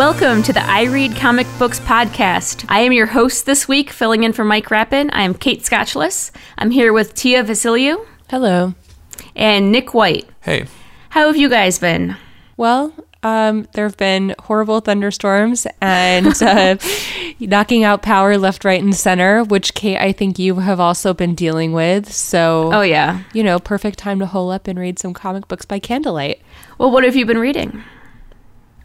Welcome to the I Read Comic Books podcast. I am your host this week, filling in for Mike Rappin. I am Kate Scotchless. I'm here with Tia Vasiliou Hello. and Nick White. Hey, How have you guys been? Well, um, there have been horrible thunderstorms and uh, knocking out power left, right, and center, which Kate, I think you have also been dealing with. So, Oh, yeah. you know, perfect time to hole up and read some comic books by candlelight. Well, what have you been reading?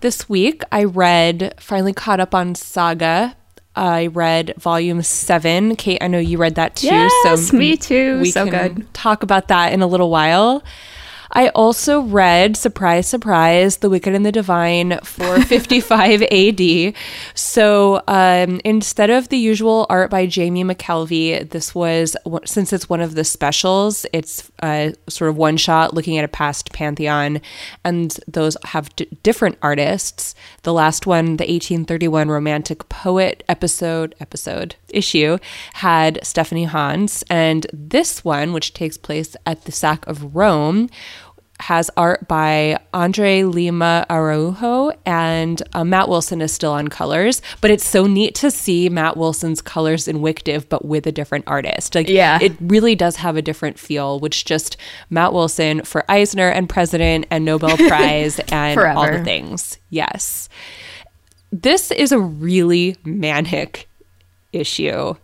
This week, I read, finally caught up on Saga. I read volume seven. Kate, I know you read that too. Yes, me too. We So can good. talk about that in a little while. I also read, surprise, surprise, The Wicked and the Divine for 55 AD. So um, instead of the usual art by Jamie McKelvie, this was, since it's one of the specials, it's uh, sort of one shot looking at a past pantheon, and those have d- different artists. The last one, the 1831 Romantic Poet episode, episode, issue, had Stephanie Hans, and this one, which takes place at the Sack of Rome, has art by Andre Lima Araujo and uh, Matt Wilson is still on colors, but it's so neat to see Matt Wilson's colors in WicDiv, but with a different artist. Like, Yeah. it really does have a different feel, which just Matt Wilson for Eisner and President and Nobel Prize and all the things. Yes. This is a really manic issue.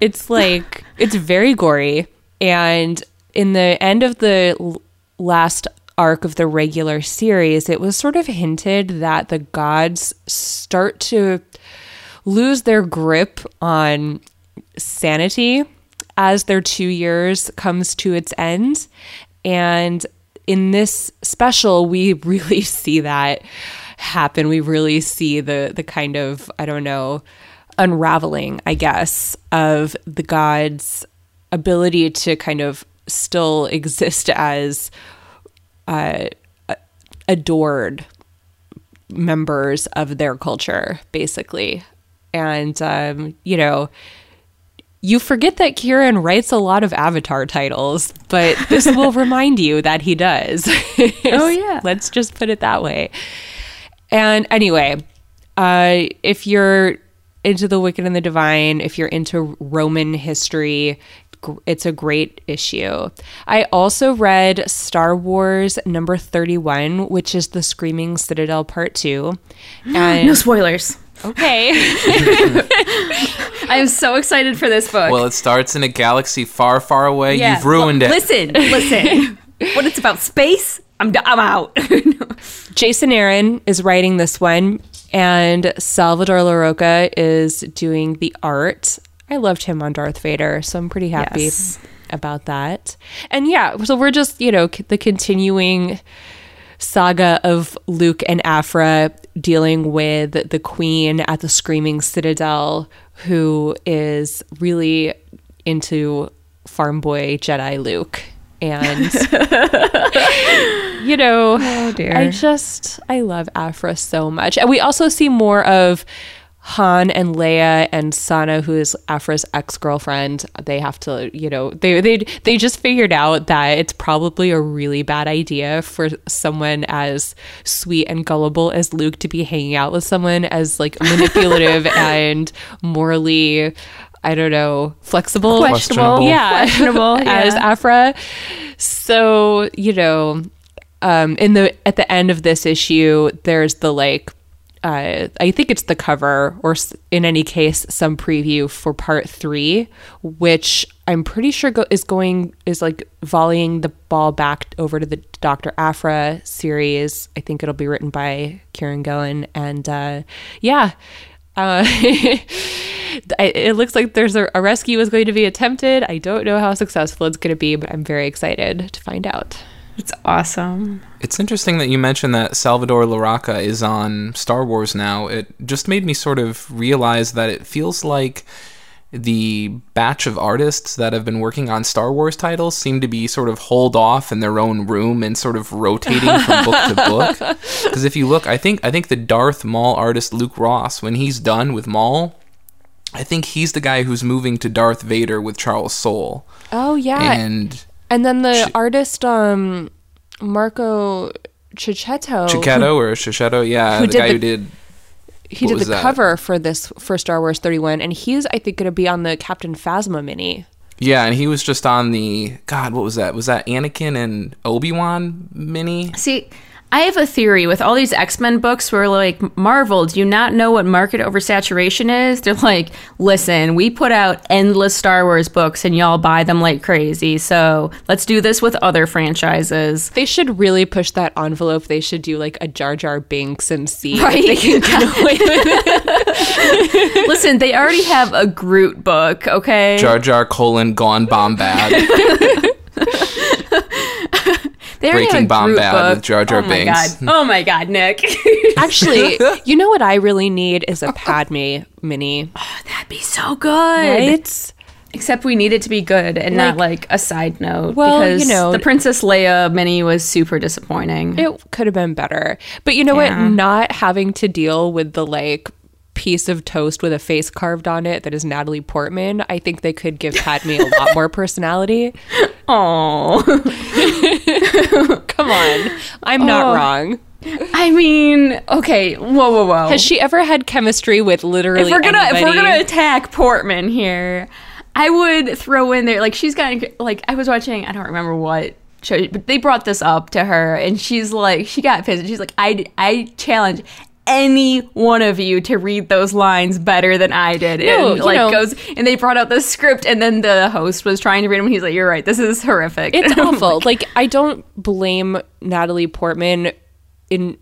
It's like it's very gory and in the end of the last arc of the regular series, it was sort of hinted that the gods start to lose their grip on sanity as their 2 years comes to its end. And in this special we really see that happen. We really see the the kind of i don't know unraveling i guess of the gods ability to kind of still exist as uh, adored members of their culture basically and um, you know you forget that Kieron writes a lot of Avatar titles, but this will remind you that he does. Oh, yeah. Let's just put it that way. And anyway, uh, if you're into the Wicked and the Divine, if you're into Roman history, it's a great issue. I also read Star Wars number 31, which is the Screaming Citadel Part 2. And No spoilers. okay. I am so excited for this book. well, it starts in a galaxy far, far away. Yeah. You've ruined Well, it. Listen, listen. when it's about space, I'm, d- I'm out. Jason Aaron is writing this one, and Salvador Larroca is doing the art. I loved him on Darth Vader, so I'm pretty happy Yes. about that. And yeah, so we're just, you know, c- the continuing saga of Luke and Aphra dealing with the queen at the Screaming Citadel, who is really into farm boy Jedi Luke. And you know, oh, dear. I just I love Aphra so much. And we also see more of Han and Leia and Sana, who is Aphra's ex-girlfriend. They have to, you know, they they they just figured out that it's probably a really bad idea for someone as sweet and gullible as Luke to be hanging out with someone as like manipulative and morally I don't know, flexible. Questionable. Yeah. Questionable. as. Aphra. So, you know, um, in the at the end of this issue, there's the like uh, I think it's the cover, or in any case, some preview for part three, which I'm pretty sure go- is going is like volleying the ball back over to the Doctor Aphra series. I think it'll be written by Kieron Gillen, and uh, yeah, uh, it looks like there's a, a rescue is going to be attempted. I don't know how successful it's going to be, but I'm very excited to find out. It's awesome. It's interesting that you mentioned that Salvador Larroca is on Star Wars now. It just made me sort of realize that it feels like the batch of artists that have been working on Star Wars titles seem to be sort of holed off in their own room and sort of rotating from book to book. Because if you look, I think I think the Darth Maul artist Luke Ross, when he's done with Maul, I think he's the guy who's moving to Darth Vader with Charles Soule. Oh yeah, And And then the Ch- artist, um, Marco Checchetto. Chiquetto or Chicheto, yeah, who the did guy the- who did he did the that? cover for this for Star Wars 31 and he's I think going to be on the Captain Phasma mini. Yeah, and he was just on the God. What was that? Was that Anakin and Obi Wan mini? See, I have a theory with all these X Men books where, like, Marvel, do you not know what market oversaturation is? They're like, listen, we put out endless Star Wars books and y'all buy them like crazy. So let's do this with other franchises. They should really push that envelope. They should do like a Jar Jar Binks and see Right. if they can get away with it. listen, they already have a Groot book, okay? Jar Jar colon gone bomb bad. they already Breaking have Bomb Groot Bad book. with Jar Jar oh my Binks. God. Oh my God, Nick. Actually, you know what I really need is a Padme mini. Oh, that'd be so good. Right? Except we need it to be good and not like a side note. Well, because you know- the Princess Leia mini was super disappointing. It could have been better. But you know Yeah. what? Not having to deal with the like piece of toast with a face carved on it that is Natalie Portman, I think they could give Padme a lot more personality. Oh, Come on. I'm not Oh. wrong. I mean, okay, whoa, whoa, whoa. Has she ever had chemistry with literally if we're gonna if we're gonna attack Portman here, I would throw in there like she's got like I was watching I don't remember what show, but they brought this up to her and she's like she got pissed. She's like I I challenge any one of you to read those lines better than I did. No, and like know- goes and they brought out the script and then the host was trying to read them and he's like, You're right, this is horrific. It's awful. like I don't blame Natalie Portman in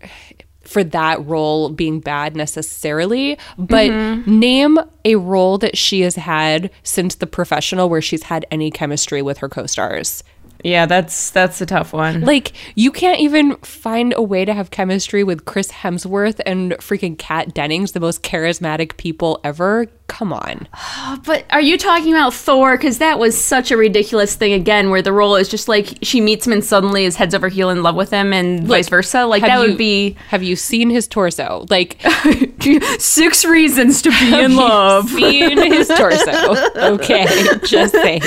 for that role being bad necessarily, but Mm-hmm. name a role that she has had since the professional where she's had any chemistry with her co-stars. Yeah, that's that's a tough one. Like you can't even find a way to have chemistry with Chris Hemsworth and freaking Kat Dennings, the most charismatic people ever. Come on. But are you talking about Thor? Because that was such a ridiculous thing again, where the role is just like she meets him and suddenly is heads over heel in love with him, and vice versa. Like that you- would be Have you seen his torso? Like six reasons to be in love. seen his torso. Okay, just saying.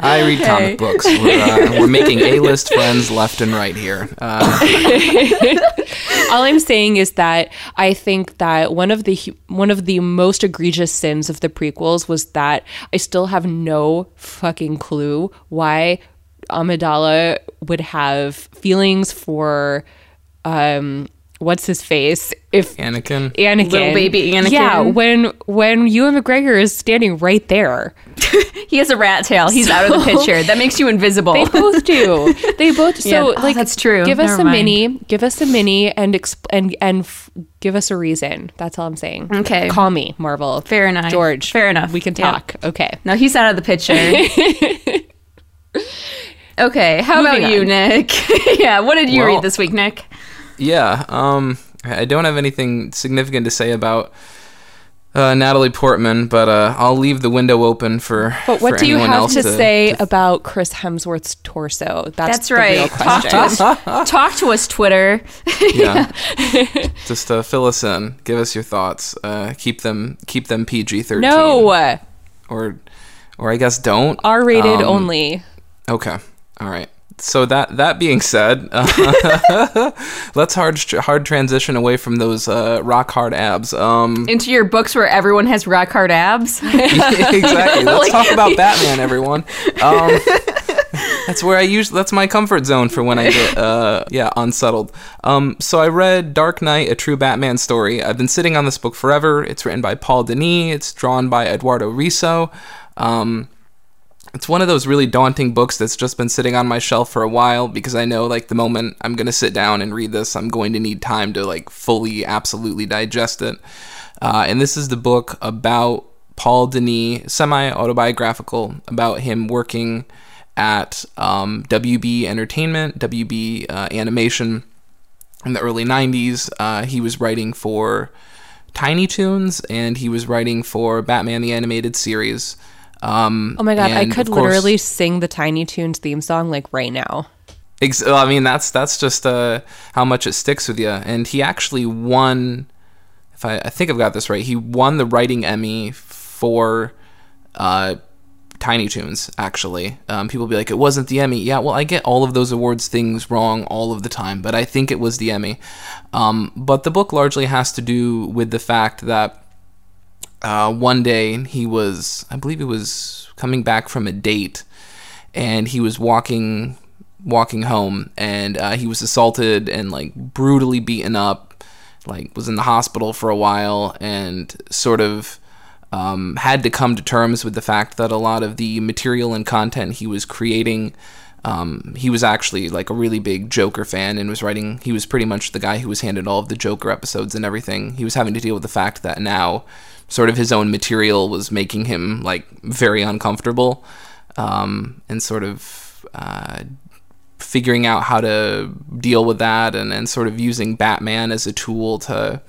I read comic books. We're, uh, we're making A-list friends left and right here. Uh, All I'm saying is that I think that one of the one of the most egregious sins of the prequels was that I still have no fucking clue why Amidala would have feelings for um what's his face if Anakin. Anakin Little baby Anakin. yeah when when Ewan McGregor is standing right there He has a rat tail. He's out of the picture. That makes you invisible. They both do. They both. Yeah. So, Oh, like, that's true. Give us Never a mind. mini. Give us a mini, and exp- and and f- give us a reason. That's all I'm saying. Okay. Call me, Marvel. Fair enough. George. Fair enough. We can Yeah. talk. Okay. no, he's out of the picture. okay, how Moving about you, on. Nick? yeah, what did you Well- read this week, Nick? Yeah, um, I don't have anything significant to say about uh, Natalie Portman, but uh, I'll leave the window open for. But what for do you have else to, say about Chris Hemsworth's torso? That's, That's the right. real Talk to us. Talk to us, Twitter. Yeah, just uh, fill us in. Give us your thoughts. Uh, keep them keep them PG thirteen. No, or or I guess don't. R-rated Um, only. Okay. All right. So that that being said, uh, let's hard hard transition away from those uh, rock hard abs. Um, Into your books where everyone has rock hard abs. exactly. Let's talk about Batman, everyone. Um, that's where I use. That's my comfort zone for when I get uh, yeah unsettled. Um, so I read Dark Knight: A True Batman Story. I've been sitting on this book forever. It's written by Paul Dini. It's drawn by Eduardo Risso. Um, it's one of those really daunting books that's just been sitting on my shelf for a while because I know like the moment I'm going to sit down and read this, I'm going to need time to like fully, absolutely digest it. Uh, and this is the book about Paul Dini, semi autobiographical, about him working at um, WB Entertainment, WB uh, Animation in the early 90s. Uh, he was writing for Tiny Toons and he was writing for Batman the Animated Series. Um, Oh my god, I could course- literally sing the Tiny Toons theme song like right now. Ex- I mean, that's that's just uh, how much it sticks with you. And he actually won. If I, I think I've got this right, he won the writing Emmy for uh, Tiny Toons, actually. Um, people be like, it wasn't the Emmy. Yeah, well, I get all of those awards things wrong all of the time, but I think it was the Emmy. Um, but the book largely has to do with the fact that uh, one day he was, I believe he was coming back from a date, and he was walking walking home, and uh, he was assaulted and like brutally beaten up, like was in the hospital for a while, and sort of um, had to come to terms with the fact that a lot of the material and content he was creating. Um, he was actually like a really big Joker fan and was writing. He was pretty much the guy who was handed all of the Joker episodes and everything. He was having to deal with the fact that now, sort of his own material was making him like very uncomfortable, um, and sort of uh, figuring out how to deal with that, and and sort of using Batman as a tool to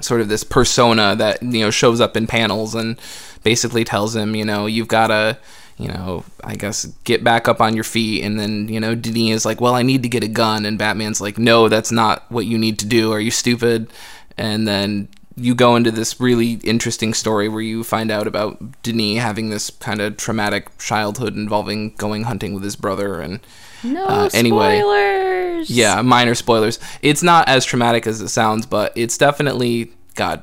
sort of this persona that you know shows up in panels and basically tells him you know you've got to you know i guess get back up on your feet and then you know Dini is like well i need to get a gun and batman's like no that's not what you need to do are you stupid and then you go into this really interesting story where you find out about Dini having this kind of traumatic childhood involving going hunting with his brother and No Uh, anyway. spoilers. yeah, minor spoilers. It's not as traumatic as it sounds, but it's definitely God.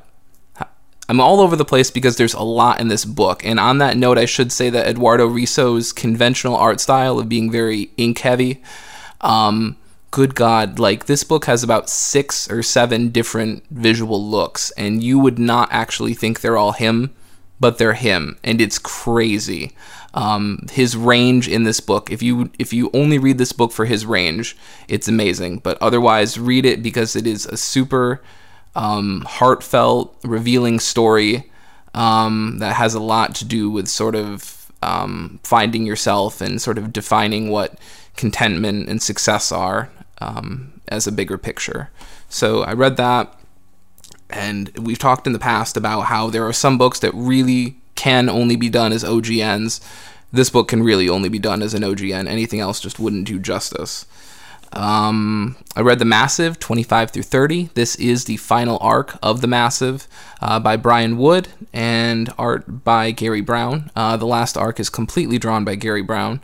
I'm all over the place because there's a lot in this book. And on that note, I should say that Eduardo Risso's conventional art style of being very ink heavy, um, good God, like this book has about six or seven different visual looks, and you would not actually think they're all him, but they're him, and it's crazy. Um, his range in this book, if you if you only read this book for his range, it's amazing. But otherwise, read it because it is a super um, heartfelt, revealing story um, that has a lot to do with sort of um, finding yourself and sort of defining what contentment and success are um, as a bigger picture. So I read that, and we've talked in the past about how there are some books that really can only be done as OGNs. This book can really only be done as an OGN. Anything else just wouldn't do justice. Um, I read The Massive 25 through 30. This is the final arc of The Massive uh, by Brian Wood and art by Garry Brown. Uh, the last arc is completely drawn by Garry Brown.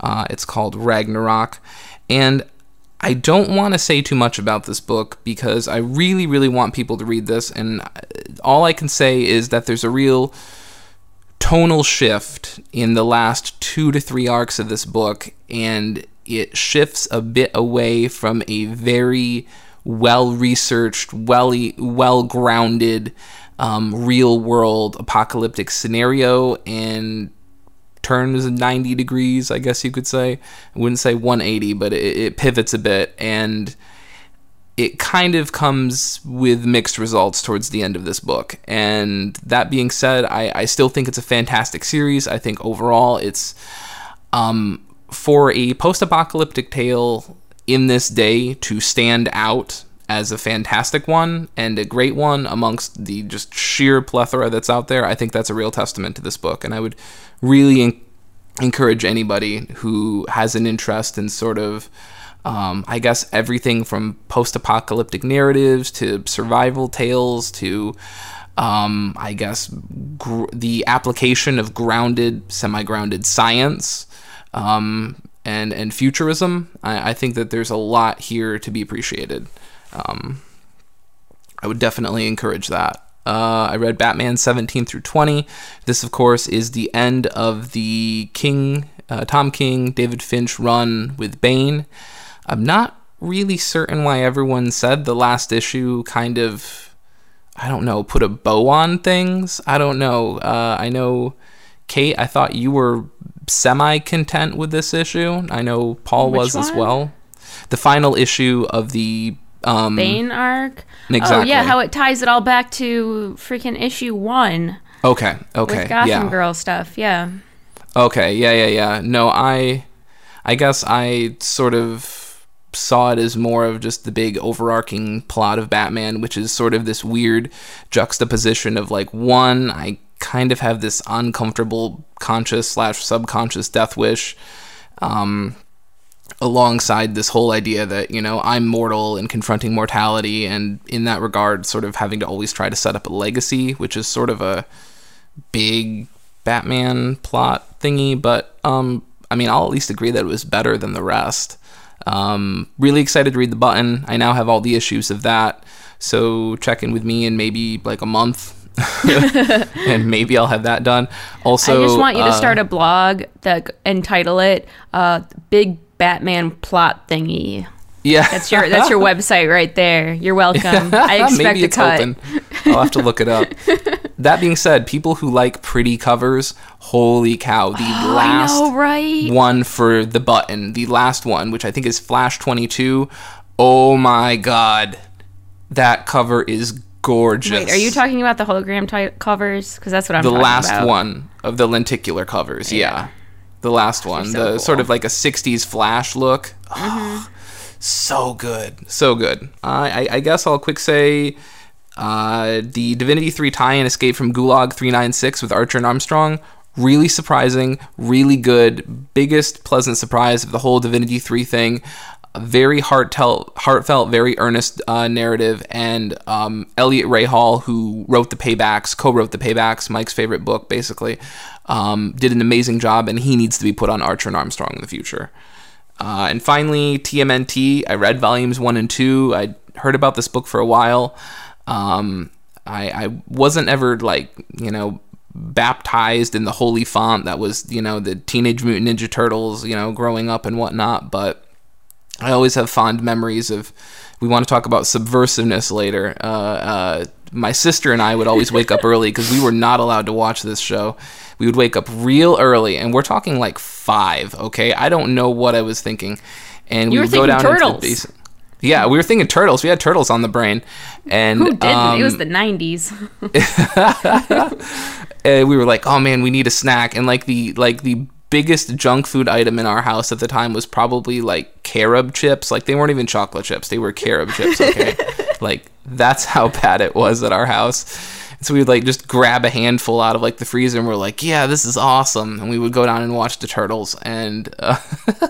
Uh, it's called Ragnarok. And I don't want to say too much about this book because I really, really want people to read this. And all I can say is that there's a real tonal shift in the last two to three arcs of this book, and it shifts a bit away from a very well researched, well well grounded, um, real world apocalyptic scenario and turns 90 degrees, I guess you could say. I wouldn't say 180, but it, it pivots a bit and it kind of comes with mixed results towards the end of this book. And that being said, I, I still think it's a fantastic series. I think overall it's um, for a post apocalyptic tale in this day to stand out as a fantastic one and a great one amongst the just sheer plethora that's out there. I think that's a real testament to this book. And I would really en- encourage anybody who has an interest in sort of um, I guess everything from post-apocalyptic narratives to survival tales to, um, I guess, gr- the application of grounded, semi-grounded science um, and and futurism. I, I, think that there's a lot here to be appreciated. Um, I would definitely encourage that. Uh, I read Batman 17 through 20. This, of course, is the end of the King, uh, Tom King, David Finch run with Bane. I'm not really certain why everyone said the last issue kind of, I don't know, put a bow on things. I don't know. Uh, I know, Kate, I thought you were semi content with this issue. I know Paul Which was as well. The final issue of the. Um, Bane arc. Oh Exactly. yeah, how it ties it all back to freaking issue one Okay, okay. with Gotham yeah. Girl stuff. Yeah. Okay, yeah, yeah, yeah. No, I I guess I sort of saw it as more of just the big overarching plot of Batman, which is sort of this weird juxtaposition of like one, I kind of have this uncomfortable conscious slash subconscious death wish. Um alongside this whole idea that you know I'm mortal and confronting mortality and in that regard sort of having to always try to set up a legacy which is sort of a big Batman plot thingy, but um, I mean, I'll at least agree that it was better than the rest. Um, really excited to read the button. I now have all the issues of that, so check in with me in maybe like a month. and maybe I'll have that done. Also, I just want you to uh, start a blog that and title it uh, "Big Batman Plot Thingy." Yeah, That's your that's your website right there. You're welcome. I expect Maybe a cut. open. I'll have to look it up. that being said, people who like pretty covers, holy cow, the I last know, right? one for the button, the last one, which I think is Flash 22. Oh my god. That cover is gorgeous. Wait, are you talking about the hologram ty- covers? Because that's what I'm the last about. one of the lenticular covers? Yeah. The last one, so the cool. Mm-hmm. sort of like a 60s flash look. Oh, so good. So good. I, I, I guess I'll quick say uh, the Divinity 3 tie in Escape from Gulag 396 with Archer and Armstrong. Really surprising, really good. Biggest pleasant surprise of the whole Divinity 3 thing. Very heartfelt, heartfelt, very earnest uh, narrative. And um, Eliot Rahal, who wrote the Paybacks, co-wrote the Paybacks, Mike's favorite book, basically, um, did an amazing job, and he needs to be put on Archer and Armstrong in the future. Uh, and finally, TMNT. I read volumes one and two. I heard about this book for a while. Um, I, I wasn't ever like you know baptized in the holy font that was you know the Teenage Mutant Ninja Turtles. You know, growing up and whatnot, but I always have fond memories of. We want to talk about subversiveness later. Uh, uh, my sister and I would always wake up early because we were not allowed to watch this show. We would wake up real early, and we're talking like five. Okay, I don't know what I was thinking, and You we would go down turtles. into the basement. Yeah, we were thinking turtles. We had turtles on the brain, and Who didn't? um, it was the '90s. uh, we were like, oh man, we need a snack, and like the like the biggest junk food item in our house at the time was probably like carob chips. Like they weren't even chocolate chips; they were carob chips. Okay, like that's how bad it was at our house. And so we would like just grab a handful out of like the freezer, and we're like, yeah, this is awesome. And we would go down and watch the turtles, and uh,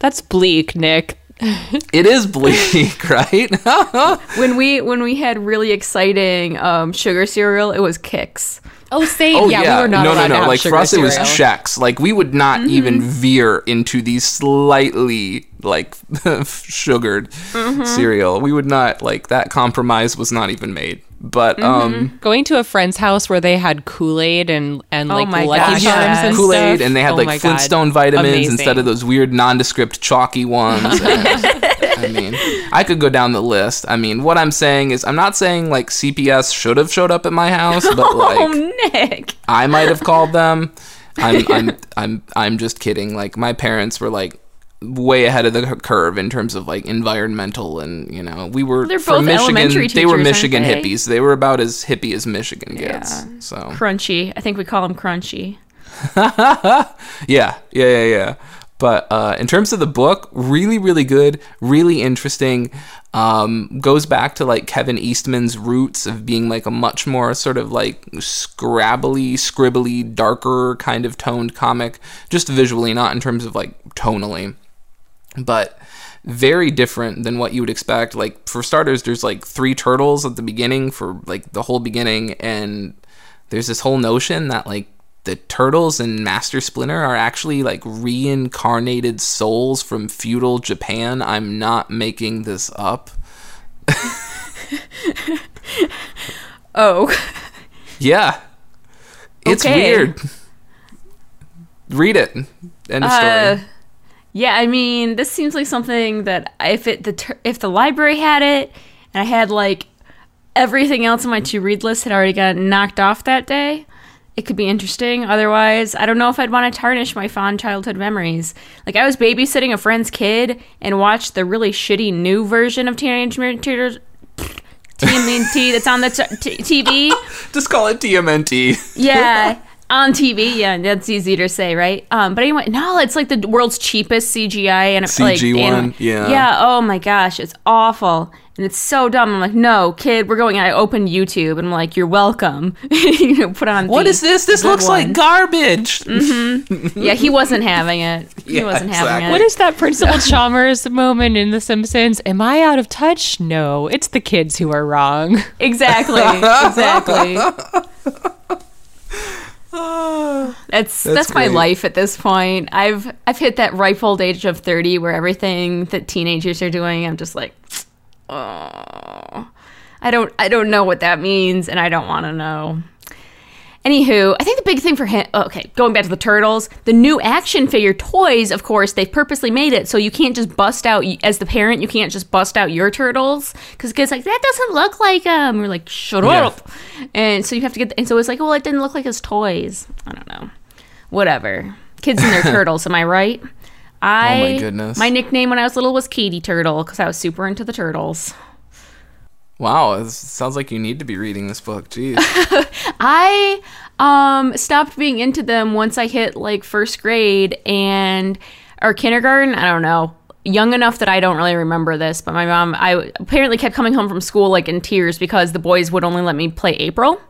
That's bleak, Nick. It is bleak, right? when we when we had really exciting um, sugar cereal, it was Kix. Oh, same. Oh yeah, we were not no, allowed no, no. to have like sugar for us, it was Chex. Like we would not Mm-hmm. even veer into the slightly like sugared Mm-hmm. cereal. We would not like that. Compromise was not even made. But Mm-hmm. um, Going to a friend's house where they had Kool Aid and and Oh like my Lucky gosh, Charms yes. and Kool Aid, stuff. and they had Oh like my God. Flintstone vitamins Amazing. instead of those weird nondescript chalky ones. I mean, I could go down the list. I mean, what I'm saying is, I'm not saying like CPS should have showed up at my house, but like. oh, Nick. I might have called them. I'm I'm I'm I'm just kidding. Like my parents were like way ahead of the curve in terms of like environmental and you know we were They're from both elementary Michigan. They were Michigan they? hippies. They were about as hippie as Michigan gets. Yeah. So Crunchy. I think we call them Crunchy. yeah, yeah, yeah, yeah. But uh, in terms of the book, really, really good, really interesting. Um, goes back to like Kevin Eastman's roots of being like a much more sort of like scrabbly, scribbly, darker kind of toned comic, just visually, not in terms of like tonally. But very different than what you would expect. Like for starters, there's like three turtles at the beginning for like the whole beginning, and there's this whole notion that like the turtles and Master Splinter are actually like reincarnated souls from feudal Japan. I'm not making this up. Oh, Yeah. It's Okay. weird. Read it. End of uh, story. Yeah. I mean, this seems like something that if it the tur- if the library had it, and I had like everything else on my to read list had already got knocked off that day, it could be interesting. Otherwise, I don't know if I'd want to tarnish my fond childhood memories. Like I was babysitting a friend's kid and watched the really shitty new version of Teenage Mutant Ninja TMNT that's on the t- t- TV. Just call it TMNT. Yeah, on TV. Yeah, that's easy to say, right? Um, but anyway, no, it's like the world's cheapest CGI and it's like one, anim- yeah. yeah. Oh my gosh, it's awful and it's so dumb. I'm like, no, kid, we're going. I opened YouTube and I'm like, you're welcome. you know, put on. What the is this? This good looks like one. garbage. Yeah, he wasn't having it. He Yeah, wasn't having it. What is that Principal Chalmers moment in The Simpsons? Am I out of touch? No, it's the kids who are wrong. exactly? Exactly. That's that's, my great. life at this point. I've I've hit that ripe old age of thirty where everything that teenagers are doing, I'm just like, oh, I don't I don't know what that means, and I don't want to know. Anywho, I think the big thing for him. Oh, okay, going back to the turtles, the new action figure toys. Of course, they've purposely made it so you can't just bust out as the parent. You can't just bust out your turtles because kids like that doesn't look like them. We're like, shut Yeah. up. And so you have to get. And so it's like, well, it didn't look like his toys. I don't know. Whatever. Kids and their turtles. Am I right? I, Oh my goodness. My nickname when I was little was Katie Turtle because I was super into the turtles. Wow, it sounds like you need to be reading this book. Jeez. I um stopped being into them once I hit like first grade and or kindergarten. I don't know. Young enough that I don't really remember this, but my mom I apparently kept coming home from school like in tears because the boys would only let me play April.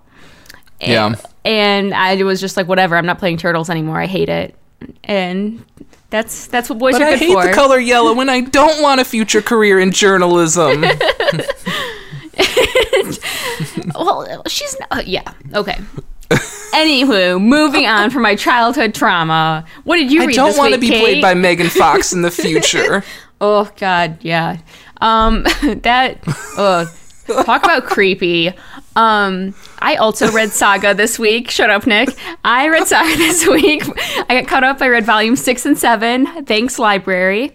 And, Yeah. And I was just like, whatever. I'm not playing turtles anymore. I hate it. And that's that's what boys But are I hate for. the color yellow and I don't want a future career in journalism. Well, she's not. yeah. Okay. Anywho, moving on from my childhood trauma. What did you read? I read don't want to be played by Megan Fox in the future. Oh God, yeah. Um, that. Uh, talk about creepy. Um, I also read Saga this week. Shut up, Nick. I read Saga this week. I got caught up. I read volume six and seven. Thanks, library.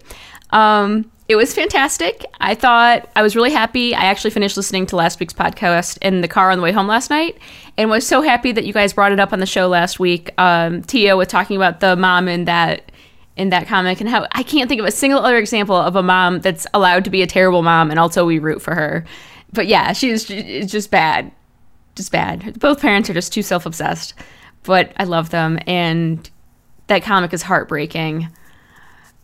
Um, it was fantastic. I thought I was really happy. I actually finished listening to last week's podcast in the car on the way home last night, and was so happy that you guys brought it up on the show last week. Um, Tia was talking about the mom in that in that comic and how I can't think of a single other example of a mom that's allowed to be a terrible mom and also we root for her. But yeah, she's just bad. Just bad. Both parents are just too self-obsessed. But I love them and that comic is heartbreaking.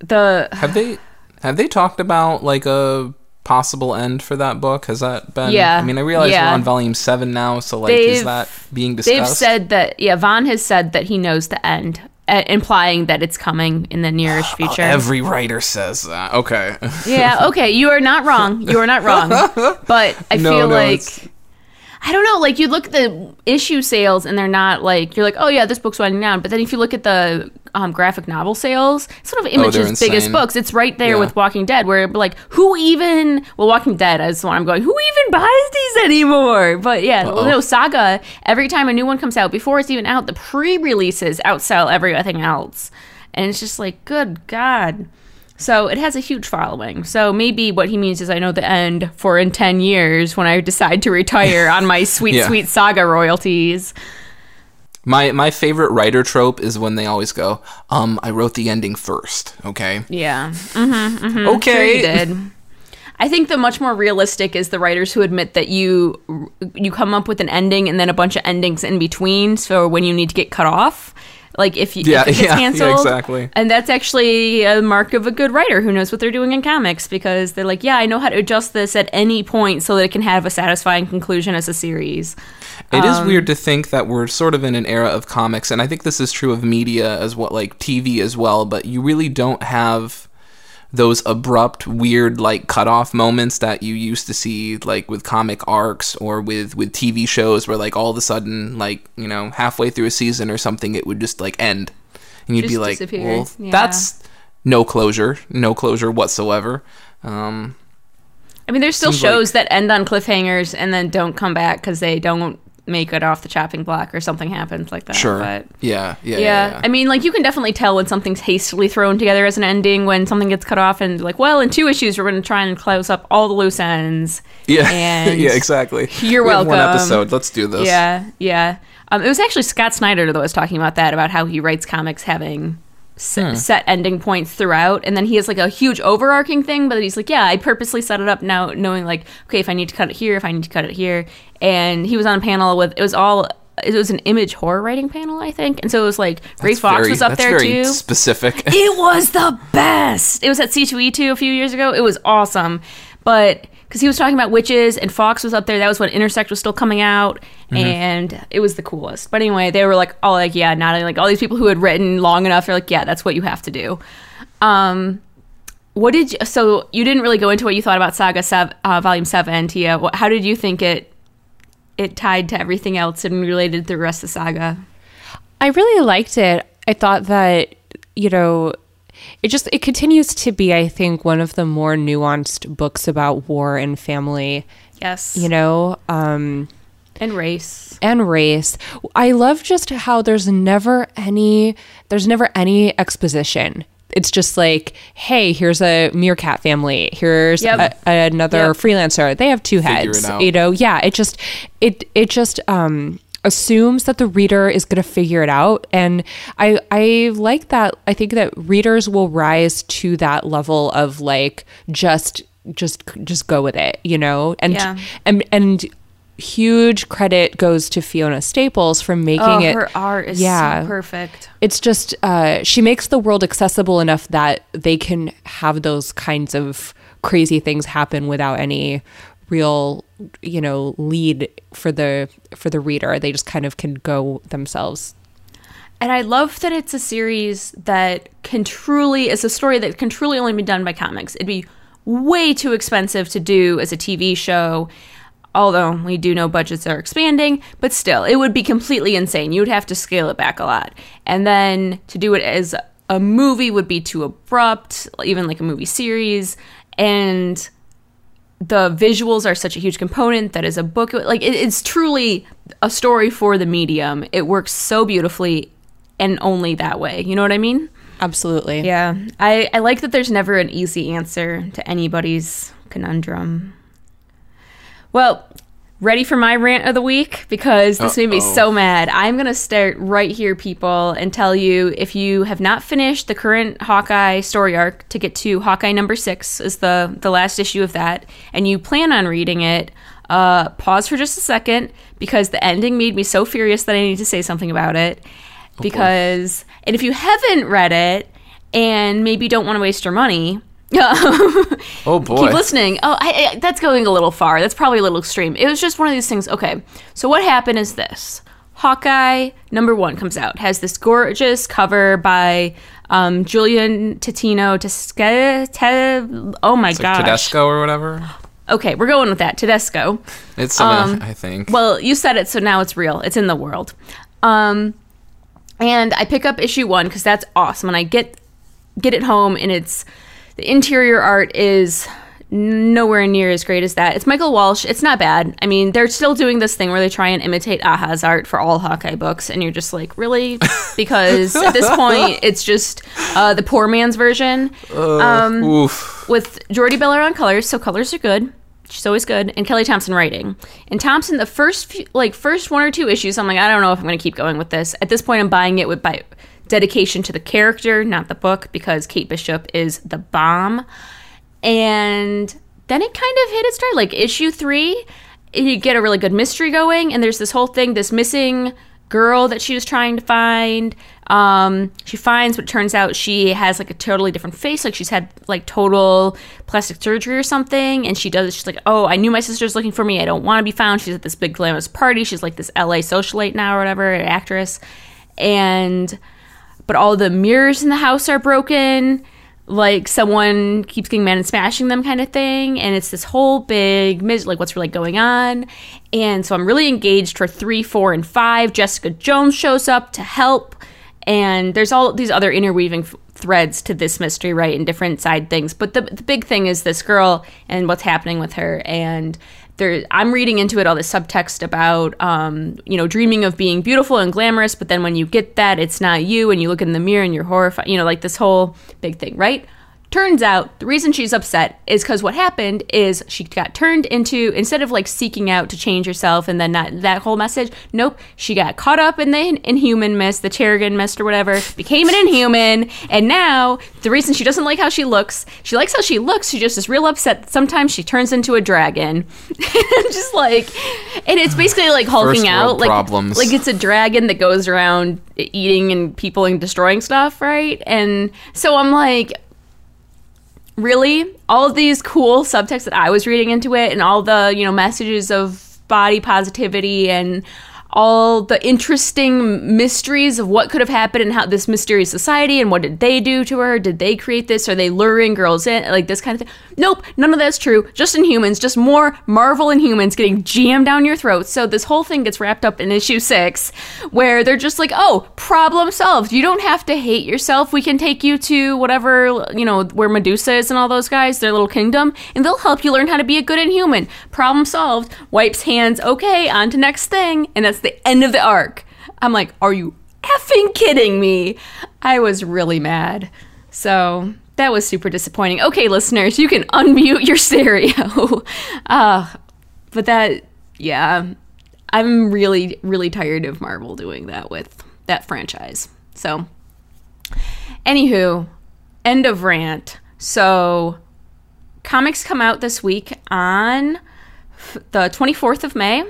The have they have they talked about like a possible end for that book? Has that been Yeah. I mean I realize Yeah. we're on volume seven now, so like is They've- that being discussed? they've said that yeah, Vaughan has said that he knows the end, uh, implying that it's coming in the nearish future. Every writer says that. Okay. Yeah, okay, you are not wrong. You are not wrong. But I No, feel no, like it's- I don't know, like you look at the issue sales and they're not like you're like, oh yeah, this book's winding down. But then if you look at the um, graphic novel sales, sort of Oh, Image's biggest books. It's right there Yeah. with Walking Dead, where like who even well, Walking Dead is the one I'm going, who even buys these anymore? But yeah, Uh-oh. no Saga. Every time a new one comes out, before it's even out, the pre-releases outsell everything else, and it's just like, good God. So it has a huge following. So maybe what he means is I know the end for in 10 years when I decide to retire on my sweet, Yeah. sweet saga royalties. My my favorite writer trope is when they always go, um, I wrote the ending first, okay? Yeah. Mm-hmm, mm-hmm. Okay. Sure you did. I think the much more realistic is the writers who admit that you you come up with an ending and then a bunch of endings in between. So when you need to get cut off, like if you Yeah, if it gets yeah, yeah, canceled, exactly. And that's actually a mark of a good writer who knows what they're doing in comics because they're like, yeah, I know how to adjust this at any point so that it can have a satisfying conclusion as a series. It is Um, weird to think that we're sort of in an era of comics, and I think this is true of media as well, like TV as well. But you really don't have those abrupt, weird, like cutoff moments that you used to see, like with comic arcs or with with TV shows, where like all of a sudden, like you know, halfway through a season or something, it would just like end, and you'd be like, "Well, Yeah. that's no closure, no closure whatsoever." Um, I mean, there's still Seems like- shows that end on cliffhangers and then don't come back because they don't make it off the chopping block or something happens like that. sure, But yeah, yeah, yeah, yeah, yeah. I mean, like you can definitely tell when something's hastily thrown together as an ending when something gets cut off and like, well, in two issues we're going to try and close up all the loose ends. yeah, and yeah, exactly. you're We have One welcome. episode. Let's do this. Yeah, yeah. Um, it was actually Scott Snyder that was talking about that about how he writes comics having se- hmm. set ending points throughout, and then he has like a huge overarching thing. But he's like, yeah, I purposely set it up now, knowing like, okay, if I need to cut it here, if I need to cut it here. And he was on a panel with it was all. It was an image horror writing panel, I think, and so it was like Ray That's Fawkes very- was up that's there very too. Specific. It was the best. It was at C2E2 a few years ago. It was awesome. But because he was talking about witches and Fawkes was up there, that was when Intersect was still coming out. And it was the coolest. But anyway, they were like, all like, yeah, not only like all these people who had written long enough. They're like, yeah, that's what you have to do. Um, what did you, so you didn't really go into what you thought about Saga Seven, uh, Volume 7, Tia. What, how did you think it, it tied to everything else and related to the rest of Saga? I really liked it. I thought that, you know, it just it continues to be I think one of the more nuanced books about war and family, Yes. you know. Um and race. and race. I love just how there's never any there's never any exposition. It's just like, hey, here's a meerkat family. Here's Yep. a, another Yep. freelancer. They have two Figure heads. You know, yeah. It just it it just um assumes that the reader is going to figure it out and i i like that i think that readers will rise to that level of like just just just go with it you know and Yeah. and and huge credit goes to Fiona Staples for making Oh, it. her art is yeah. so perfect. It's just uh, she makes the world accessible enough that they can have those kinds of crazy things happen without any real, you know, lead for the for the reader. They just kind of can go themselves. And I love that it's a series that can truly, is a story that can truly only be done by comics. It'd be way too expensive to do as a TV show, although we do know budgets are expanding, but still, it would be completely insane. You would have to scale it back a lot. And then to do it as a movie would be too abrupt, even like a movie series. And the visuals are such a huge component that is a book. Like it, it's truly a story for the medium. It works so beautifully and only that way. You know what i mean? Absolutely. yeah. I i like that there's never an easy answer to anybody's conundrum. Well ready for my rant of the week? Because this made me so mad. I'm gonna start right here people and tell you if you have not finished the current hawkeye story arc to get to hawkeye number six is the the last issue of that and you plan on reading it uh, pause for just a second because the ending made me so furious that i need to say something about it. Because and if you haven't read it and maybe don't want to waste your money Oh boy. keep listening. Oh, I, I, that's going a little far. That's probably a little extreme. It was just one of these things. Okay, so what happened is this: Hawkeye number one comes out, has this gorgeous cover by um, Julian Titino. Tesca, te, oh my like gosh! Tedesco or whatever. Okay, we're going with that. Tedesco. It's some, I think. Well, you said it, so now it's real. It's in the world. Um, and I pick up issue one because that's awesome. And I get get it home, and it's the interior art is nowhere near as great as that. It's Michael Walsh. It's not bad. I mean, they're still doing this thing where they try and imitate Aja's art for all Hawkeye books, and you're just like, really? Because at this point, it's just uh, the poor man's version um, Oof. with Jordie Bellaire on colors, so colors are good. She's always good, and Kelly Thompson writing. And Thompson, the first few, like first one or two issues, I'm like, I don't know if I'm going to keep going with this. At this point, I'm buying it with by dedication to the character, not the book, because Kate Bishop is the bomb. And then it kind of hit its stride. Like issue three, you get a really good mystery going, and there's this whole thing, this missing girl that she was trying to find. Um, she finds, but turns out she has like a totally different face. Like she's had like total plastic surgery or something. And she does, she's like, oh, I knew my sister's looking for me. I don't want to be found. She's at this big glamorous party. She's like this LA socialite now or whatever, an actress. And, but all the mirrors in the house are broken. Like someone keeps getting mad and smashing them, kind of thing, and it's this whole big like what's really going on. And so I'm really engaged for three, four, and five. Jessica Jones shows up to help, and there's all these other interweaving f- threads to this mystery, right, and different side things. But the the big thing is this girl and what's happening with her, and there I'm reading into it all this subtext about um, you know dreaming of being beautiful and glamorous, but then when you get that, it's not you, and you look in the mirror and you're horrified. You know, like this whole big thing, right? Turns out the reason she's upset is because what happened is she got turned into instead of like seeking out to change herself and then not that whole message. Nope, she got caught up in the Inhuman mist, the Terrigen mist or whatever, became an Inhuman, and now the reason she doesn't like how she looks, she likes how she looks. She just is real upset sometimes she turns into a dragon, just like, and it's basically like hulking out, like problems. like it's a dragon that goes around eating and people and destroying stuff, right? And so I'm like really all these cool subtexts that I was reading into it and all the, you know, messages of body positivity and all the interesting mysteries of what could have happened and how this mysterious society and what did they do to her? Did they create this? Are they luring girls in? Like this kind of thing. Nope, none of that's true. Just Inhumans, just more Marvel Inhumans getting jammed down your throat. So this whole thing gets wrapped up in issue six, where they're just like, oh, problem solved. You don't have to hate yourself. We can take you to whatever, you know, where Medusa is and all those guys, their little kingdom, and they'll help you learn how to be a good Inhuman. Problem solved. Wipes hands. Okay, on to next thing. And that's the end of the arc. I'm like, are you effing kidding me? I was really mad. So that was super disappointing. Okay, listeners, you can unmute your stereo. uh, but that, yeah, I'm really, really tired of Marvel doing that with that franchise. So, anywho, end of rant. So, comics come out this week on the 24th of May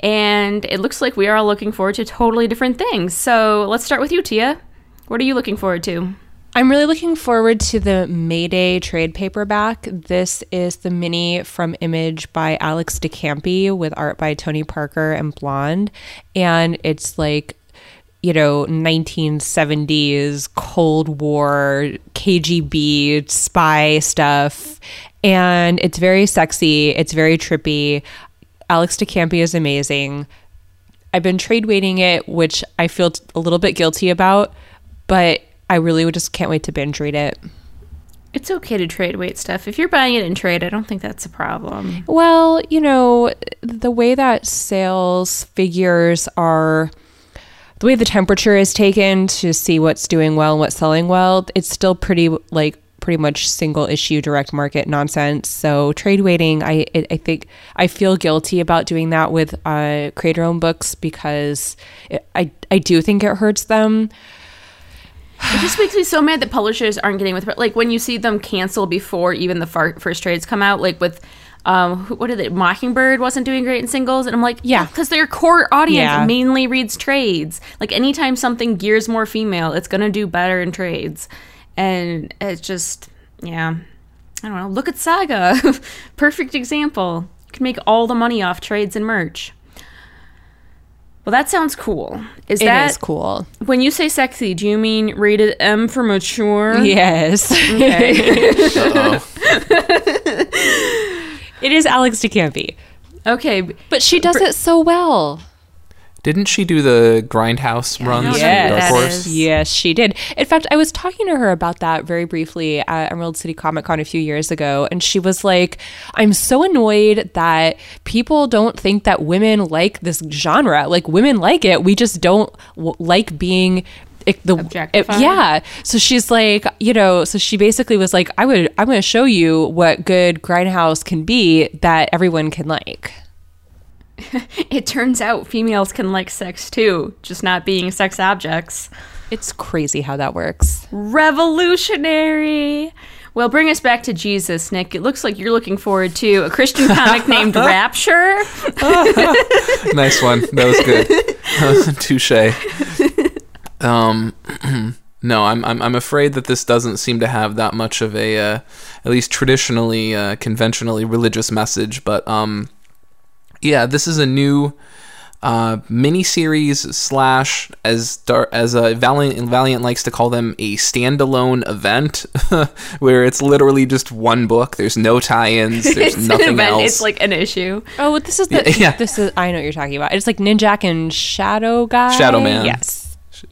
and it looks like we are all looking forward to totally different things. So let's start with you, Tia. What are you looking forward to? I'm really looking forward to the Mayday trade paperback. This is the mini from Image by Alex de Campi with art by Tony Parker and Blond. And it's like, you know, 1970s Cold War, KGB spy stuff. And it's very sexy, it's very trippy. Alex de Campi is amazing. I've been trade waiting it, which I feel a little bit guilty about, but I really just can't wait to binge read it. It's okay to trade wait stuff. If you're buying it in trade, I don't think that's a problem. Well, you know, the way that sales figures are the way the temperature is taken to see what's doing well and what's selling well, it's still pretty like pretty much single issue direct market nonsense. So trade waiting, I I think I feel guilty about doing that with uh, creator owned books because it, I I do think it hurts them. It just makes me so mad that publishers aren't getting with like when you see them cancel before even the far, first trades come out, like with. Um, who- what did it? Mockingbird wasn't doing great in singles, and I'm like, Yeah. because their core audience Yeah. mainly reads trades. Like anytime something gears more female, it's gonna do better in trades, and it's just, yeah, I don't know. Look at Saga, perfect example. You can make all the money off trades and merch. Well, that sounds cool. Is It that is cool. when you say sexy? Do you mean rated M for mature? Yes. Okay. It is Alex de Campi. okay. But she does it so well. Didn't she do the Grindhouse runs? know for Dark Horse? is. Yes, she did. In fact, I was talking to her about that very briefly at Emerald City Comic Con a few years ago, and she was like, I'm so annoyed that people don't think that women like this genre. Like, women like it. We just don't w- like being. it- the Objectified? yeah so she's like you know so she basically was like i would i'm going to show you what good grindhouse can be that everyone can like It turns out females can like sex too, just not being sex objects. it's crazy how that works Revolutionary. Well, bring us back to Jesus, Nick. It looks like you're looking forward to a Christian comic named Rapture. nice one. That was good. That was a touche. Um, no, I'm, I'm I'm afraid that this doesn't seem to have that much of a, uh, at least traditionally, uh, conventionally religious message. But um, yeah, this is a new uh, mini series slash as dar- as uh, Valiant Valiant likes to call them a standalone event, where it's literally just one book. There's no tie-ins. There's it's an nothing event. else. It's like an issue. Oh, this is the Yeah. this is I know what you're talking about. It's like Ninjak and Shadow Guy. Shadow Man. Yes.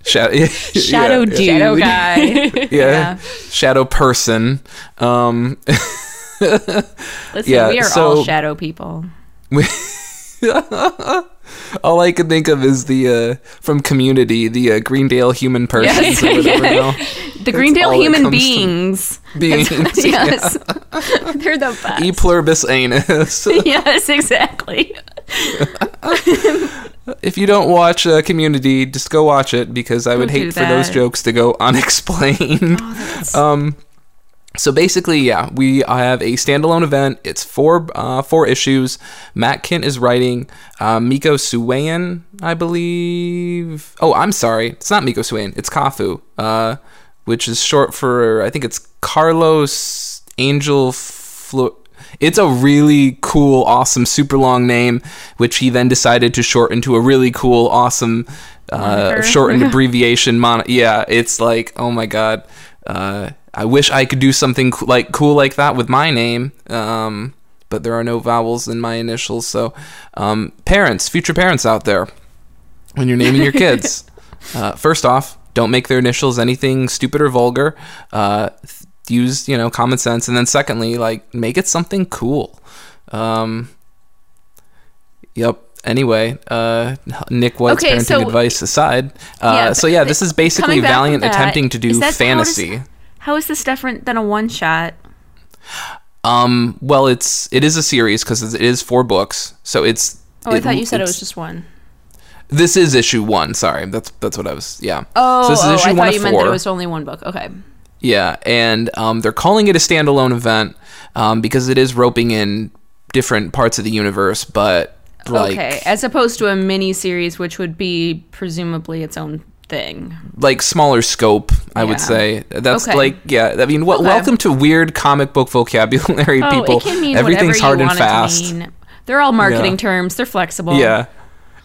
Shadow, Shadow yeah, Dude. Shadow guy. yeah. Yeah. shadow person um Listen, Yeah, we are so- all shadow people. all i can think of is the uh from community the uh, greendale human persons or whatever now. The Greendale human beings. beings yes. They're the best. e pluribus anus yes, exactly. if you don't watch uh, community just go watch it because i would Don't hate for those jokes to go unexplained um so basically, yeah, we have a standalone event. It's four uh, four issues. Matt Kindt is writing. Uh, Mico Suayan, I believe. Oh, I'm sorry, it's not Mico Suayan. It's CAFU, uh, which is short for I think it's Carlos Angel Flo- It's a really cool, awesome, super long name, which he then decided to shorten to a really cool, awesome, uh, shortened abbreviation. Mon- yeah, it's like, oh my god. Uh, I wish I could do something co- like cool like that with my name. Um, but there are no vowels in my initials. So, um, parents, future parents out there, when you're naming your kids, uh, first off, don't make their initials anything stupid or vulgar. Uh, use you know common sense, and then secondly, like make it something cool. Um, yep. Anyway, uh, Nick White's Okay, parenting so- advice aside, uh, Yeah, so yeah, this is basically coming back from Valiant that, attempting to do that- how does- fantasy. How is this different than a one shot? Um, well, it's it is a series because it is four books, so it's. Oh, I thought you said it was just one. This is issue one. Sorry, that's that's what I was. Yeah. Oh, so this is oh, issue I one thought you meant that it was only one book. Okay. Yeah, and um, they're calling it a standalone event um, because it is roping in different parts of the universe, but like okay, as opposed to a mini series, which would be presumably its own thing. like smaller scope, I would say. That's Okay. like yeah. I mean, wel- Okay. welcome to weird comic book vocabulary, Oh, people. it can mean Everything's hard and fast. It to mean. They're all marketing Yeah. terms. They're flexible. Yeah,